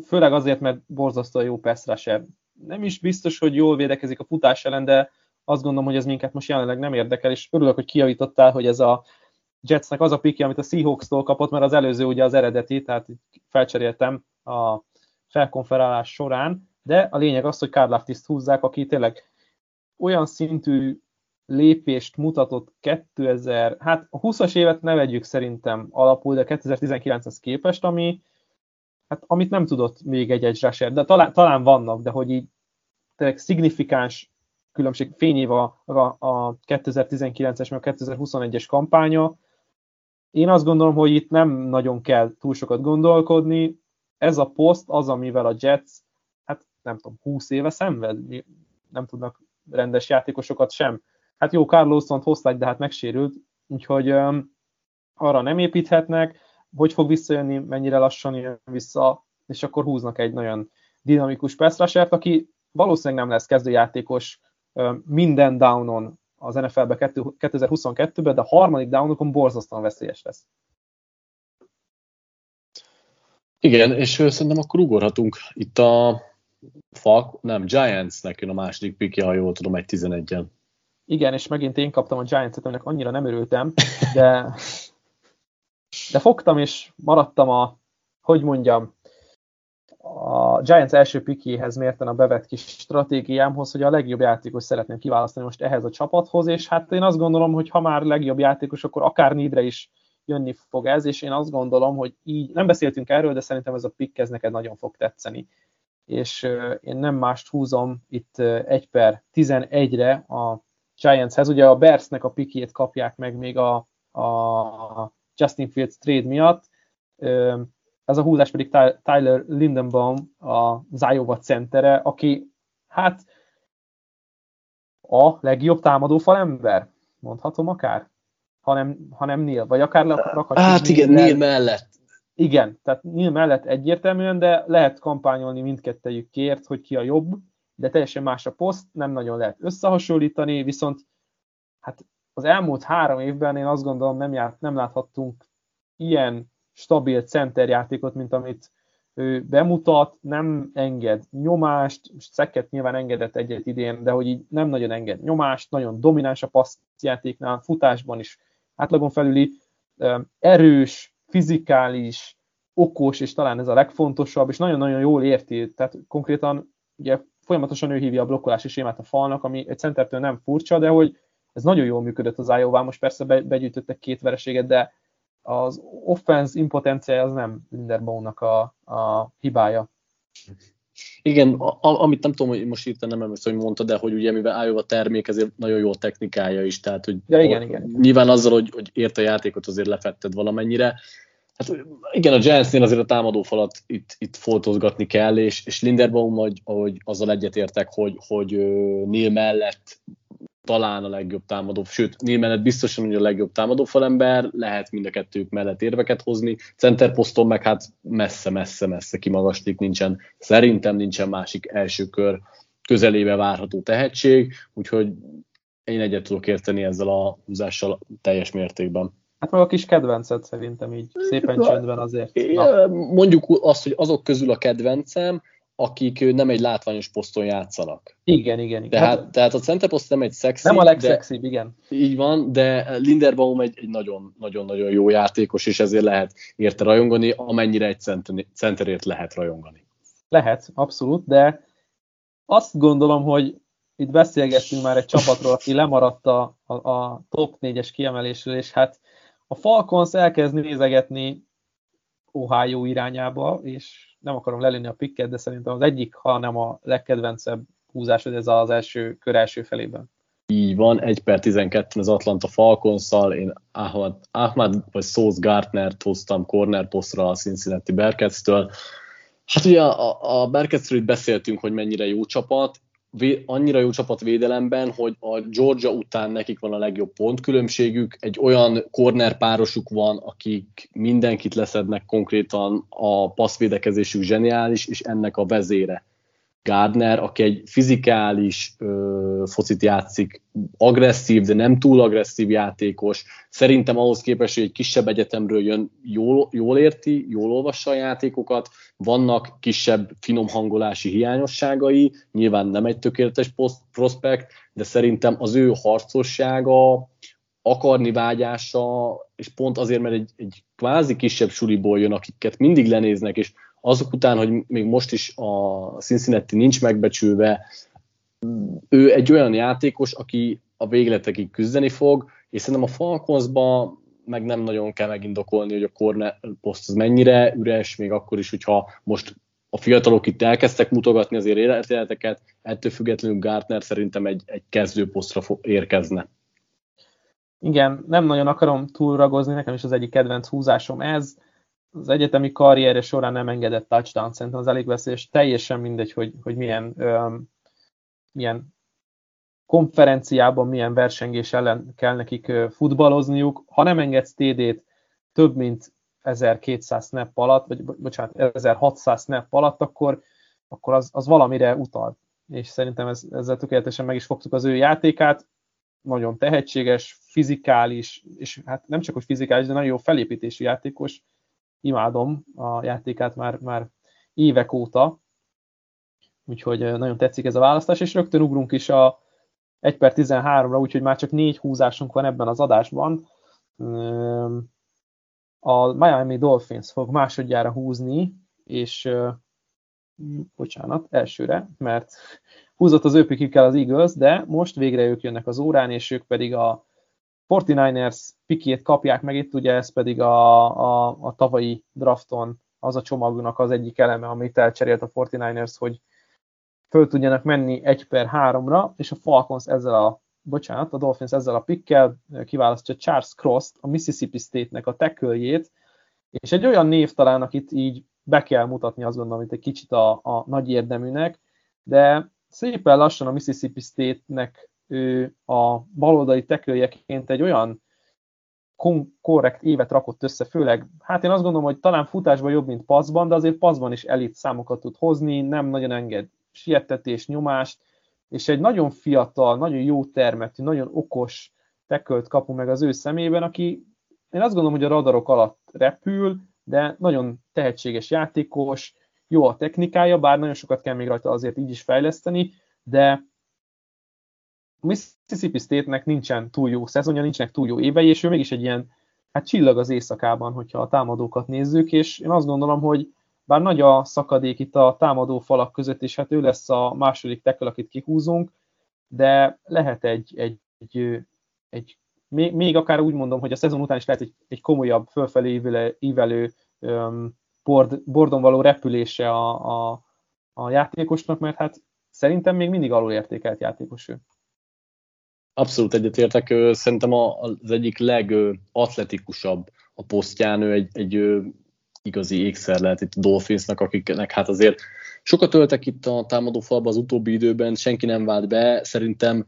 főleg azért, mert borzasztóan jó pass. Nem is biztos, hogy jól védekezik a futás ellen, de azt gondolom, hogy ez minket most jelenleg nem érdekel, és örülök, hogy kiavítottál, hogy ez a Jetsnek az a pikje, amit a Seahawks-tól kapott, mert az előző ugye az eredeti, tehát felcseréltem a felkonferálás során, de a lényeg az, hogy Karl húzzák, aki tényleg olyan szintű lépést mutatott 2000, hát a 20-as évet ne vegyük szerintem alapul, de 2019-hez képest, ami, hát, amit nem tudott még egy egy rusher, de talán, talán vannak, de hogy így tényleg szignifikáns különbség fényév a, a, a 2019-es meg a 2021-es kampánya. Én azt gondolom, hogy itt nem nagyon kell túl sokat gondolkodni. Ez a poszt az, amivel a Jets, hát nem tudom, 20 éve szenved, nem tudnak rendes játékosokat sem. Hát jó, Carlosont hozták, de hát megsérült, úgyhogy um, arra nem építhetnek, hogy fog visszajönni, mennyire lassan jön vissza, és akkor húznak egy nagyon dinamikus pass aki valószínűleg nem lesz kezdőjátékos minden downon az NFL-be 2022-ben, de a harmadik downokon borzasztóan veszélyes lesz. Igen, és szerintem akkor ugorhatunk. Itt a Falk, nem, Giants-nek jön a második pikje, ha jól tudom, egy 11-en. Igen, és megint én kaptam a Giants-et, aminek annyira nem örültem, de, de fogtam, és maradtam a, hogy mondjam, a Giants első pikéhez mérten a bevett kis stratégiámhoz, hogy a legjobb játékos szeretném kiválasztani most ehhez a csapathoz, és hát én azt gondolom, hogy ha már legjobb játékos, akkor akár Nidre is jönni fog ez, és én azt gondolom, hogy így, nem beszéltünk erről, de szerintem ez a pick ez neked nagyon fog tetszeni. És én nem mást húzom itt 1 per 11-re a Giantshez. Ugye a Bearsnek a pikét kapják meg még a, a Justin Fields trade miatt ez a húzás pedig Tyler Lindenbaum, a Zajova centere, aki hát a legjobb támadó falember, mondhatom akár, hanem, hanem Neil, vagy akár rakhatjuk Hát igen, Neil mellett. Igen, tehát Neil mellett egyértelműen, de lehet kampányolni mindkettejük kért, hogy ki a jobb, de teljesen más a poszt, nem nagyon lehet összehasonlítani, viszont hát az elmúlt három évben én azt gondolom nem, járt, nem láthattunk ilyen stabil centerjátékot, mint amit ő bemutat, nem enged nyomást, Szeket nyilván engedett egyet idén, de hogy így nem nagyon enged nyomást, nagyon domináns a passzjátéknál, futásban is átlagon felüli, erős, fizikális, okos, és talán ez a legfontosabb, és nagyon-nagyon jól érti, tehát konkrétan ugye folyamatosan ő hívja a blokkolási sémát a falnak, ami egy centertől nem furcsa, de hogy ez nagyon jól működött az Iowa, most persze begyűjtöttek két vereséget, de az offense impotenciája az nem Linderbaumnak a, a hibája. Igen, a, amit nem tudom, hogy most írtam, nem emlékszem, hogy mondta, de hogy ugye mivel Iowa termék, ezért nagyon jó a technikája is, tehát hogy ja, igen, igen. nyilván azzal, hogy, hogy ért a játékot, azért lefetted valamennyire. Hát igen, a Giantsnél azért a támadó falat itt, itt foltozgatni kell, és, és Linderbaum, hogy, hogy azzal egyetértek, hogy, hogy Neil mellett talán a legjobb támadó, sőt, Neil mellett biztosan, hogy a legjobb támadó falember, lehet mind a kettők mellett érveket hozni, centerposzton meg hát messze-messze-messze kimagaslik, nincsen, szerintem nincsen másik első kör közelébe várható tehetség, úgyhogy én egyet tudok érteni ezzel a húzással teljes mértékben. Hát meg a kis kedvencet szerintem így szépen csöndben azért. Na. Mondjuk azt, hogy azok közül a kedvencem, akik nem egy látványos poszton játszanak. Igen, igen. igen. Tehát, hát, tehát a center poszt nem egy szexi. Nem a legszexibb, igen. Így van, de Linderbaum egy, egy nagyon-nagyon jó játékos, és ezért lehet érte rajongani, amennyire egy centerért lehet rajongani. Lehet, abszolút, de azt gondolom, hogy itt beszélgettünk már egy csapatról, aki lemaradt a, a, a top 4-es kiemelésről, és hát a Falcons elkezd nézegetni Ohio irányába, és nem akarom lelőni a pikket, de szerintem az egyik, hanem a legkedvencebb húzásod ez az első kör első felében. Így van, 1 per 12 az Atlanta falcons én Ahmad, Ahmad vagy Sauce Gartner-t hoztam corner posztra a Cincinnati Bearcats-től. Hát ugye a, a Bearcatsről beszéltünk, hogy mennyire jó csapat, annyira jó csapat védelemben, hogy a Georgia után nekik van a legjobb pontkülönbségük, egy olyan corner párosuk van, akik mindenkit leszednek konkrétan, a passzvédekezésük zseniális, és ennek a vezére Gardner, aki egy fizikális ö, focit játszik, agresszív, de nem túl agresszív játékos. Szerintem ahhoz képest, hogy egy kisebb egyetemről jön, jól, jól érti, jól olvassa a játékokat, vannak kisebb finom hangolási hiányosságai, nyilván nem egy tökéletes post, prospekt, de szerintem az ő harcossága, akarni vágyása, és pont azért, mert egy, egy kvázi kisebb suliból jön, akiket mindig lenéznek, és azok után, hogy még most is a Cincinnati nincs megbecsülve, ő egy olyan játékos, aki a végletekig küzdeni fog, és szerintem a Falconsba meg nem nagyon kell megindokolni, hogy a corner poszt az mennyire üres, még akkor is, hogyha most a fiatalok itt elkezdtek mutogatni azért életeket, ettől függetlenül Gartner szerintem egy, egy kezdőposztra érkezne. Igen, nem nagyon akarom túlragozni, nekem is az egyik kedvenc húzásom ez az egyetemi karrierje során nem engedett touchdown, szerintem az elég veszélyes, teljesen mindegy, hogy, hogy milyen, öm, milyen konferenciában, milyen versengés ellen kell nekik futballozniuk. Ha nem engedsz TD-t több mint 1200 snap alatt, vagy bocsánat, 1600 snap alatt, akkor, akkor az, az valamire utal. És szerintem ez, ezzel tökéletesen meg is fogtuk az ő játékát. Nagyon tehetséges, fizikális, és hát nem csak hogy fizikális, de nagyon jó felépítésű játékos imádom a játékát már, már évek óta, úgyhogy nagyon tetszik ez a választás, és rögtön ugrunk is a 1 per 13-ra, úgyhogy már csak négy húzásunk van ebben az adásban. A Miami Dolphins fog másodjára húzni, és bocsánat, elsőre, mert húzott az őpikükkel az Eagles, de most végre ők jönnek az órán, és ők pedig a 49ers pikét kapják meg, itt ugye ez pedig a, a, a tavalyi drafton az a csomagnak az egyik eleme, amit elcserélt a 49ers, hogy föl tudjanak menni egy per háromra, és a Falcons ezzel a, bocsánat, a Dolphins ezzel a pikkel kiválasztja Charles Cross-t, a Mississippi State-nek a teköljét, és egy olyan név talán, akit így be kell mutatni, azt gondolom, mint egy kicsit a, a nagy érdeműnek, de szépen lassan a Mississippi State-nek ő a baloldali tekőjeként egy olyan korrekt évet rakott össze, főleg, hát én azt gondolom, hogy talán futásban jobb, mint paszban, de azért paszban is elit számokat tud hozni, nem nagyon enged sietetés, nyomást, és egy nagyon fiatal, nagyon jó termetű, nagyon okos tekölt kapu meg az ő szemében, aki én azt gondolom, hogy a radarok alatt repül, de nagyon tehetséges játékos, jó a technikája, bár nagyon sokat kell még rajta azért így is fejleszteni, de Mississippi State-nek nincsen túl jó szezonja, nincsenek túl jó évei, és ő mégis egy ilyen hát csillag az éjszakában, hogyha a támadókat nézzük, és én azt gondolom, hogy bár nagy a szakadék itt a támadó falak között, és hát ő lesz a második tekkel, akit kihúzunk, de lehet egy, egy, egy, egy még, még akár úgy mondom, hogy a szezon után is lehet egy, egy komolyabb, fölfelé ívelő, ívelő um, bord, bordon való repülése a, a, a játékosnak, mert hát szerintem még mindig alulértékelt játékos ő. Abszolút egyetértek, szerintem az egyik legatletikusabb a posztján, ő egy, egy igazi ékszer lehet itt a Dolphinsnak, akiknek hát azért sokat öltek itt a támadó falba az utóbbi időben, senki nem vált be, szerintem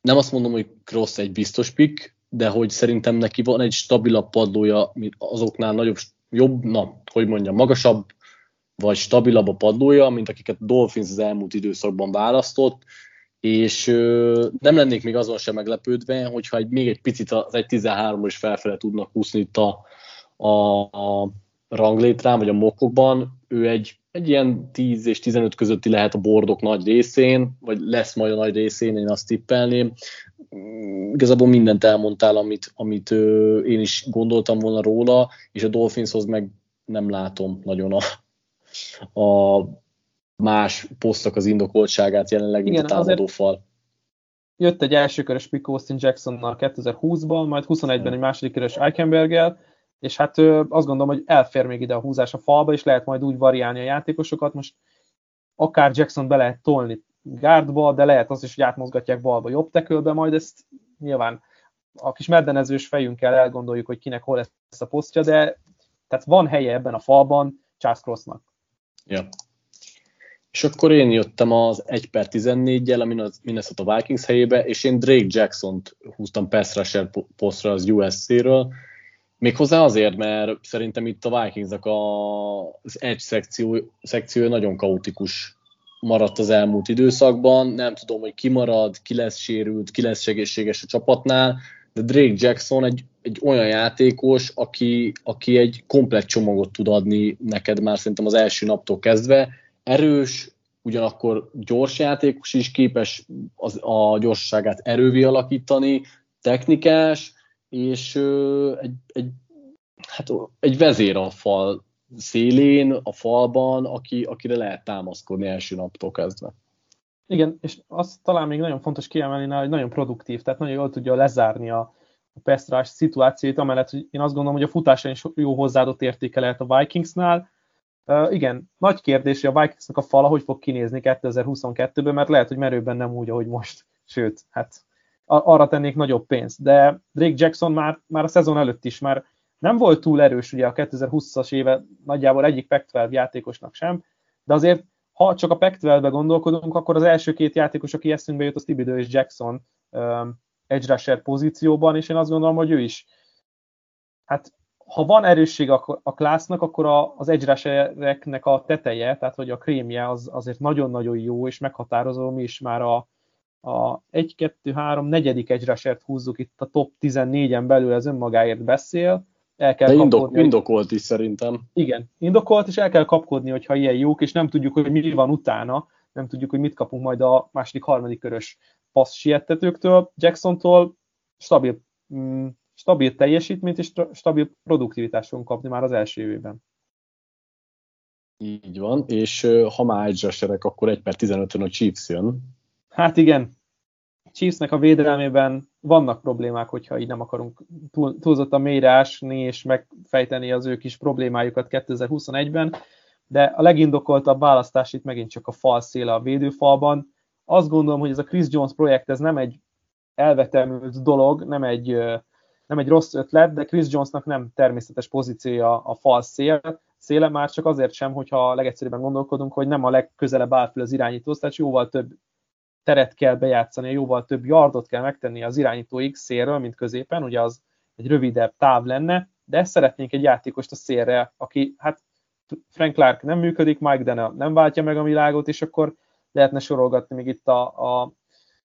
nem azt mondom, hogy Cross egy biztos pick, de hogy szerintem neki van egy stabilabb padlója, mint azoknál nagyobb, jobb, na, hogy mondjam, magasabb vagy stabilabb a padlója, mint akiket Dolphins az elmúlt időszakban választott, és ö, nem lennék még azon sem meglepődve, hogyha egy, még egy picit az 1.13-ról is felfele tudnak húzni itt a, a, a ranglétrán, vagy a mokokban, ő egy, egy ilyen 10 és 15 közötti lehet a bordok nagy részén, vagy lesz majd a nagy részén, én azt tippelném. Igazából mindent elmondtál, amit, amit ö, én is gondoltam volna róla, és a Dolphinshoz meg nem látom nagyon a, a más posztok az indokoltságát jelenleg, mint Igen, a támadófal. Jött egy elsőkörös pick Austin Jacksonnal 2020-ban, majd 21-ben egy második körös Eichenberggel, és hát azt gondolom, hogy elfér még ide a húzás a falba, és lehet majd úgy variálni a játékosokat. Most akár Jackson be lehet tolni gárdba, de lehet az is, hogy átmozgatják balba jobb tekölbe, majd ezt nyilván a kis meddenezős fejünkkel elgondoljuk, hogy kinek hol lesz a posztja, de tehát van helye ebben a falban Charles Crossnak. Ja. És akkor én jöttem az 1 per 14-jel a Minnesota Vikings helyébe, és én Drake Jackson-t húztam pass rusher posztra az USC-ről, Méghozzá azért, mert szerintem itt a Vikingsnak az edge szekció, szekció nagyon kaotikus maradt az elmúlt időszakban. Nem tudom, hogy ki marad, ki lesz sérült, ki lesz segítséges a csapatnál, de Drake Jackson egy, egy olyan játékos, aki, aki egy komplet csomagot tud adni neked már szerintem az első naptól kezdve. Erős, ugyanakkor gyors játékos is, képes az, a gyorsaságát erővé alakítani, technikás, és egy, egy, hát egy vezér a fal szélén, a falban, aki, akire lehet támaszkodni első naptól kezdve. Igen, és azt talán még nagyon fontos kiemelni, hogy nagyon produktív, tehát nagyon jól tudja lezárni a, a Pestrás szituációt, amellett, hogy én azt gondolom, hogy a futása is jó hozzáadott értéke lehet a Vikingsnál. Igen, nagy kérdés, hogy a Vikingsnak a fala hogy fog kinézni 2022-ben, mert lehet, hogy merőben nem úgy, ahogy most. Sőt, hát arra tennék nagyobb pénzt. De Drake Jackson már, már a szezon előtt is már nem volt túl erős ugye a 2020-as éve nagyjából egyik pac játékosnak sem, de azért ha csak a pac be gondolkodunk, akkor az első két játékos, aki eszünkbe jött, az Thibodeau és Jackson um, edge rusher pozícióban, és én azt gondolom, hogy ő is hát ha van erősség a, a klásznak, akkor a, az edge a teteje, tehát hogy a krémje az azért nagyon-nagyon jó és meghatározó, mi is már a, a 1-2-3 negyedik egy rusher húzzuk itt a top 14-en belül, ez önmagáért beszél. El kell De indok, kapkodni, indokolt is szerintem. Igen, indokolt, és el kell kapkodni, hogyha ilyen jók, és nem tudjuk, hogy mi van utána, nem tudjuk, hogy mit kapunk majd a második, harmadik körös passz siettetőktől, Jacksontól stabil, mm, stabil teljesítményt és stabil produktivitást fogunk kapni már az első évben. Így van, és ha már egy akkor 1 per 15-ön a Chiefs jön, Hát igen, Chiefsnek a védelmében vannak problémák, hogyha így nem akarunk túl, túlzottan mélyre ásni és megfejteni az ő kis problémájukat 2021-ben, de a legindokoltabb választás itt megint csak a fal széle a védőfalban. Azt gondolom, hogy ez a Chris Jones projekt, ez nem egy elvetemült dolog, nem egy, nem egy rossz ötlet, de Chris Jonesnak nem természetes pozíciója a fal szél, széle, már csak azért sem, hogyha legegyszerűbben gondolkodunk, hogy nem a legközelebb áll fel az irányító, tehát jóval több teret kell bejátszani, jóval több yardot kell megtenni az irányító X szélről, mint középen, ugye az egy rövidebb táv lenne, de szeretnénk egy játékost a szélre, aki, hát Frank Clark nem működik, Mike Dana nem váltja meg a világot, és akkor lehetne sorolgatni még itt a, a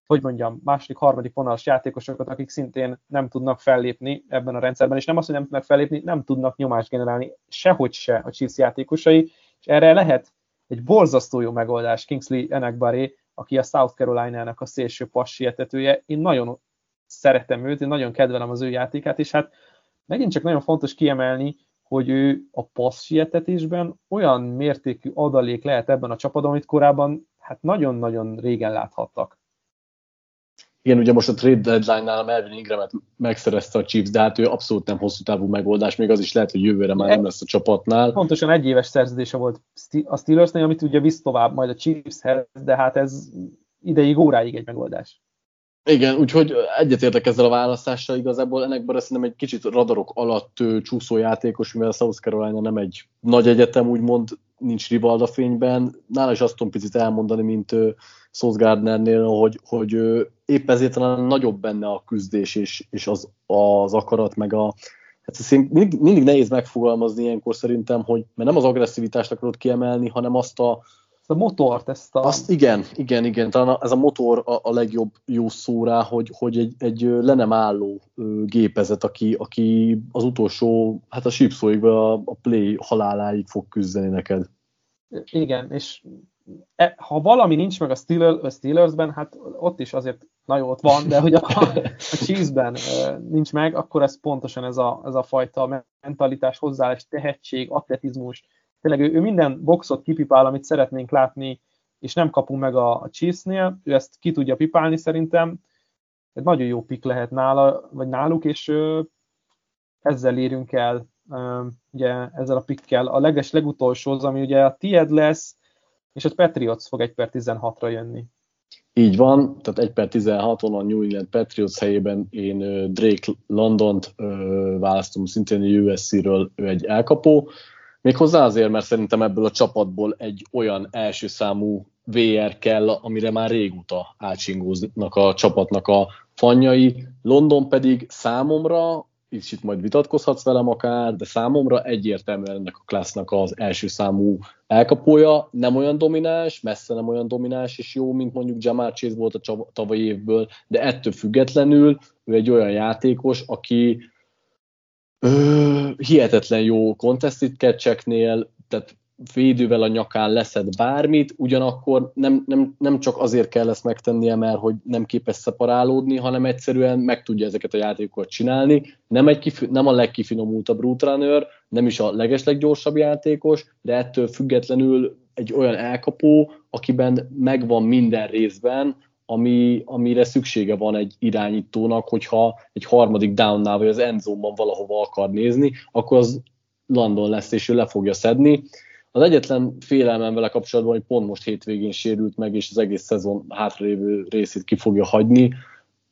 hogy mondjam, második, harmadik vonalas játékosokat, akik szintén nem tudnak fellépni ebben a rendszerben, és nem azt, hogy nem tudnak fellépni, nem tudnak nyomást generálni sehogy se a Chiefs játékosai, és erre lehet egy borzasztó jó megoldás Kingsley Enakbari, aki a South Carolina-nak a szélső passietetője. Én nagyon szeretem őt, én nagyon kedvelem az ő játékát, és hát megint csak nagyon fontos kiemelni, hogy ő a passzsietetésben olyan mértékű adalék lehet ebben a csapatban, amit korábban hát nagyon-nagyon régen láthattak. Igen, ugye most a trade deadline-nál Melvin Ingramet megszerezte a Chiefs, de hát ő abszolút nem hosszú távú megoldás, még az is lehet, hogy jövőre már nem lesz a csapatnál. Pontosan egy éves szerződése volt a Steelersnél, amit ugye visz tovább majd a Chiefshez, de hát ez ideig, óráig egy megoldás. Igen, úgyhogy egyetértek ezzel a választással igazából. Ennek szerintem egy kicsit radarok alatt csúszó játékos, mivel a South Carolina nem egy nagy egyetem, úgymond nincs Rivalda fényben. Nála is azt tudom picit elmondani, mint Sauce Gardnernél, hogy, hogy épp ezért talán nagyobb benne a küzdés és, és az, az akarat, meg a, hát ezt mindig, mindig nehéz megfogalmazni ilyenkor szerintem, hogy mert nem az agresszivitást akarod kiemelni, hanem azt a, a motort, ezt a... Azt igen, igen, igen, talán ez a motor a, a legjobb jó szó rá, hogy, hogy egy, egy le nem álló gépezet, aki, aki az utolsó, hát a sípszóig, a, a play haláláig fog küzdeni neked. Igen, és ha valami nincs meg a, Steelers, a Steelersben, hát ott is azért, na jó, ott van, de hogy a, a Chiefsben nincs meg, akkor ez pontosan ez a, ez a fajta mentalitás, hozzáállás, tehetség, atletizmus, tényleg ő, ő minden boxot kipipál, amit szeretnénk látni, és nem kapunk meg a, a Chiefs-nél, ő ezt ki tudja pipálni szerintem, egy nagyon jó pik lehet nála, vagy náluk, és ö, ezzel érünk el, ö, ugye ezzel a pikkel. A leges legutolsó az, ami ugye a tied lesz, és a Patriots fog 1 per 16-ra jönni. Így van, tehát 1 per 16-on a New England Patriots helyében én Drake Londont választom szintén a USC-ről, ő egy elkapó. Méghozzá azért, mert szerintem ebből a csapatból egy olyan első számú VR kell, amire már régóta átsingóznak a csapatnak a fanyai. London pedig számomra, és itt majd vitatkozhatsz velem akár, de számomra egyértelműen ennek a klassznak az első számú elkapója, nem olyan domináns, messze nem olyan domináns és jó, mint mondjuk Jamal Chase volt a tavalyi évből, de ettől függetlenül ő egy olyan játékos, aki Ö, hihetetlen jó contested catcheknél, tehát védővel a nyakán leszed bármit, ugyanakkor nem, nem, nem csak azért kell ezt megtennie, mert hogy nem képes szeparálódni, hanem egyszerűen meg tudja ezeket a játékokat csinálni. Nem, egy kifi, nem a legkifinomultabb runner, nem is a legesleggyorsabb játékos, de ettől függetlenül egy olyan elkapó, akiben megvan minden részben ami, amire szüksége van egy irányítónak, hogyha egy harmadik downnál vagy az endzone valahova akar nézni, akkor az London lesz, és ő le fogja szedni. Az egyetlen félelmem vele kapcsolatban, hogy pont most hétvégén sérült meg, és az egész szezon hátralévő részét ki fogja hagyni.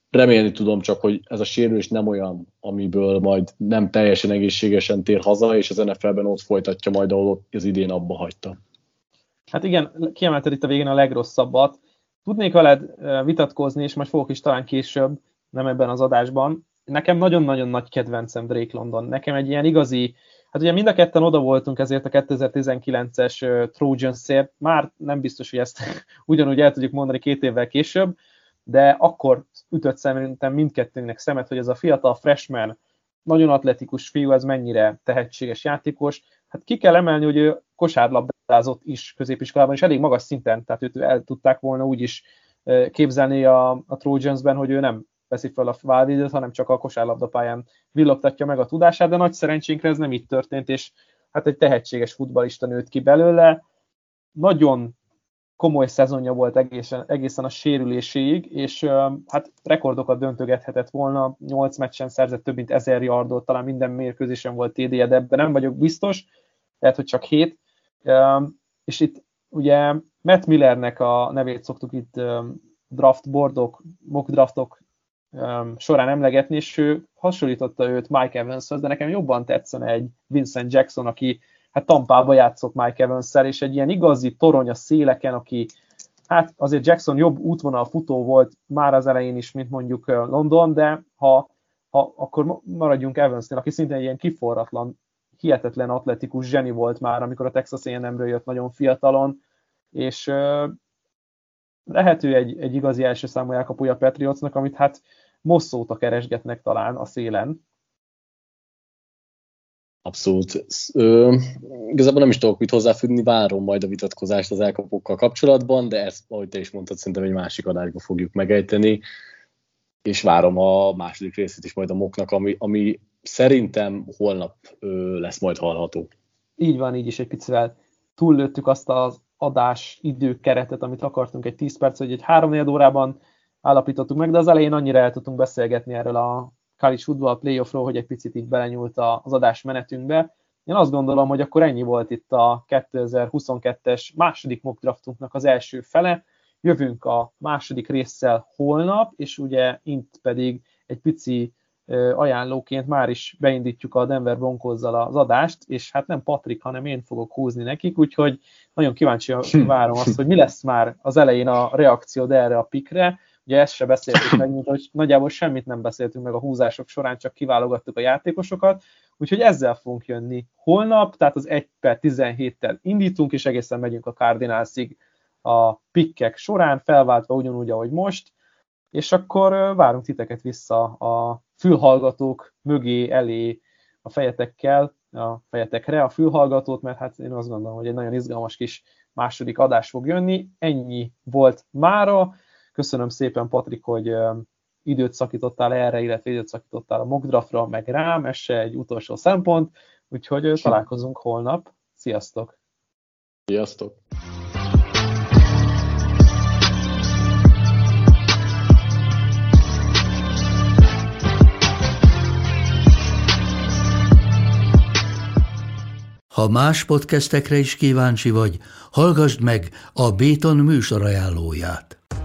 Remélni tudom csak, hogy ez a sérülés nem olyan, amiből majd nem teljesen egészségesen tér haza, és az NFL-ben ott folytatja majd, ahol ott az idén abba hagyta. Hát igen, kiemelted itt a végén a legrosszabbat. Tudnék veled vitatkozni, és majd fogok is talán később, nem ebben az adásban. Nekem nagyon-nagyon nagy kedvencem Drake London. Nekem egy ilyen igazi, hát ugye mind a ketten oda voltunk ezért a 2019-es Trojans-ért, már nem biztos, hogy ezt ugyanúgy el tudjuk mondani két évvel később, de akkor ütött szerintem mindkettőnknek szemet, hogy ez a fiatal freshman, nagyon atletikus fiú, ez mennyire tehetséges játékos. Hát ki kell emelni, hogy ő kosárlabdázott is középiskolában, és elég magas szinten, tehát őt el tudták volna úgy is képzelni a, a Trojansben, hogy ő nem veszi fel a válvédőt, hanem csak a kosárlabdapályán villogtatja meg a tudását, de nagy szerencsénkre ez nem így történt, és hát egy tehetséges futbalista nőtt ki belőle. Nagyon komoly szezonja volt egészen, egészen a sérüléséig, és hát rekordokat döntögethetett volna, 8 meccsen szerzett több mint 1000 yardot, talán minden mérkőzésen volt TD-je, de ebben nem vagyok biztos, lehet, hogy csak 7. És itt ugye Matt Millernek a nevét szoktuk itt draft boardok, mock draftok során emlegetni, és ő hasonlította őt Mike Evanshoz, de nekem jobban tetszene egy Vincent Jackson, aki hát Tampába játszott Mike evans és egy ilyen igazi torony a széleken, aki hát azért Jackson jobb útvonal futó volt már az elején is, mint mondjuk London, de ha, ha akkor maradjunk Evansnél, aki szintén egy ilyen kiforratlan, hihetetlen atletikus zseni volt már, amikor a Texas A&M-ről jött nagyon fiatalon, és uh, lehető egy, egy igazi első számú elkapója Patriotsnak, amit hát Mosszóta keresgetnek talán a szélen, Abszolút. Ö, igazából nem is tudok mit hozzáfűzni, várom majd a vitatkozást az elkapókkal kapcsolatban, de ezt, ahogy te is mondtad, szerintem egy másik adásba fogjuk megejteni, és várom a második részét is majd a moknak, ami, ami szerintem holnap ö, lesz majd hallható. Így van, így is egy picivel túllőttük azt az adás időkeretet, amit akartunk egy 10 perc, hogy egy 3 órában állapítottuk meg, de az elején annyira el tudtunk beszélgetni erről a college football playoffról, hogy egy picit így belenyúlt az adás menetünkbe. Én azt gondolom, hogy akkor ennyi volt itt a 2022-es második mock draftunknak az első fele. Jövünk a második résszel holnap, és ugye itt pedig egy pici ajánlóként már is beindítjuk a Denver broncos az adást, és hát nem Patrik, hanem én fogok húzni nekik, úgyhogy nagyon kíváncsi várom azt, hogy mi lesz már az elején a reakciód erre a pikre, Ugye ezt se beszéltük meg, mint hogy nagyjából semmit nem beszéltünk meg a húzások során, csak kiválogattuk a játékosokat, úgyhogy ezzel fogunk jönni holnap, tehát az 1 per 17-tel indítunk, és egészen megyünk a Cardinalsig a pikkek során, felváltva ugyanúgy, ahogy most, és akkor várunk titeket vissza a fülhallgatók mögé, elé a fejetekkel, a fejetekre a fülhallgatót, mert hát én azt gondolom, hogy egy nagyon izgalmas kis második adás fog jönni. Ennyi volt mára. Köszönöm szépen, Patrik, hogy időt szakítottál erre, illetve időt szakítottál a mockdraftra, meg rám, ez se egy utolsó szempont, úgyhogy találkozunk holnap. Sziasztok! Sziasztok! Ha más podcastekre is kíváncsi vagy, hallgassd meg a Béton műsor ajánlóját.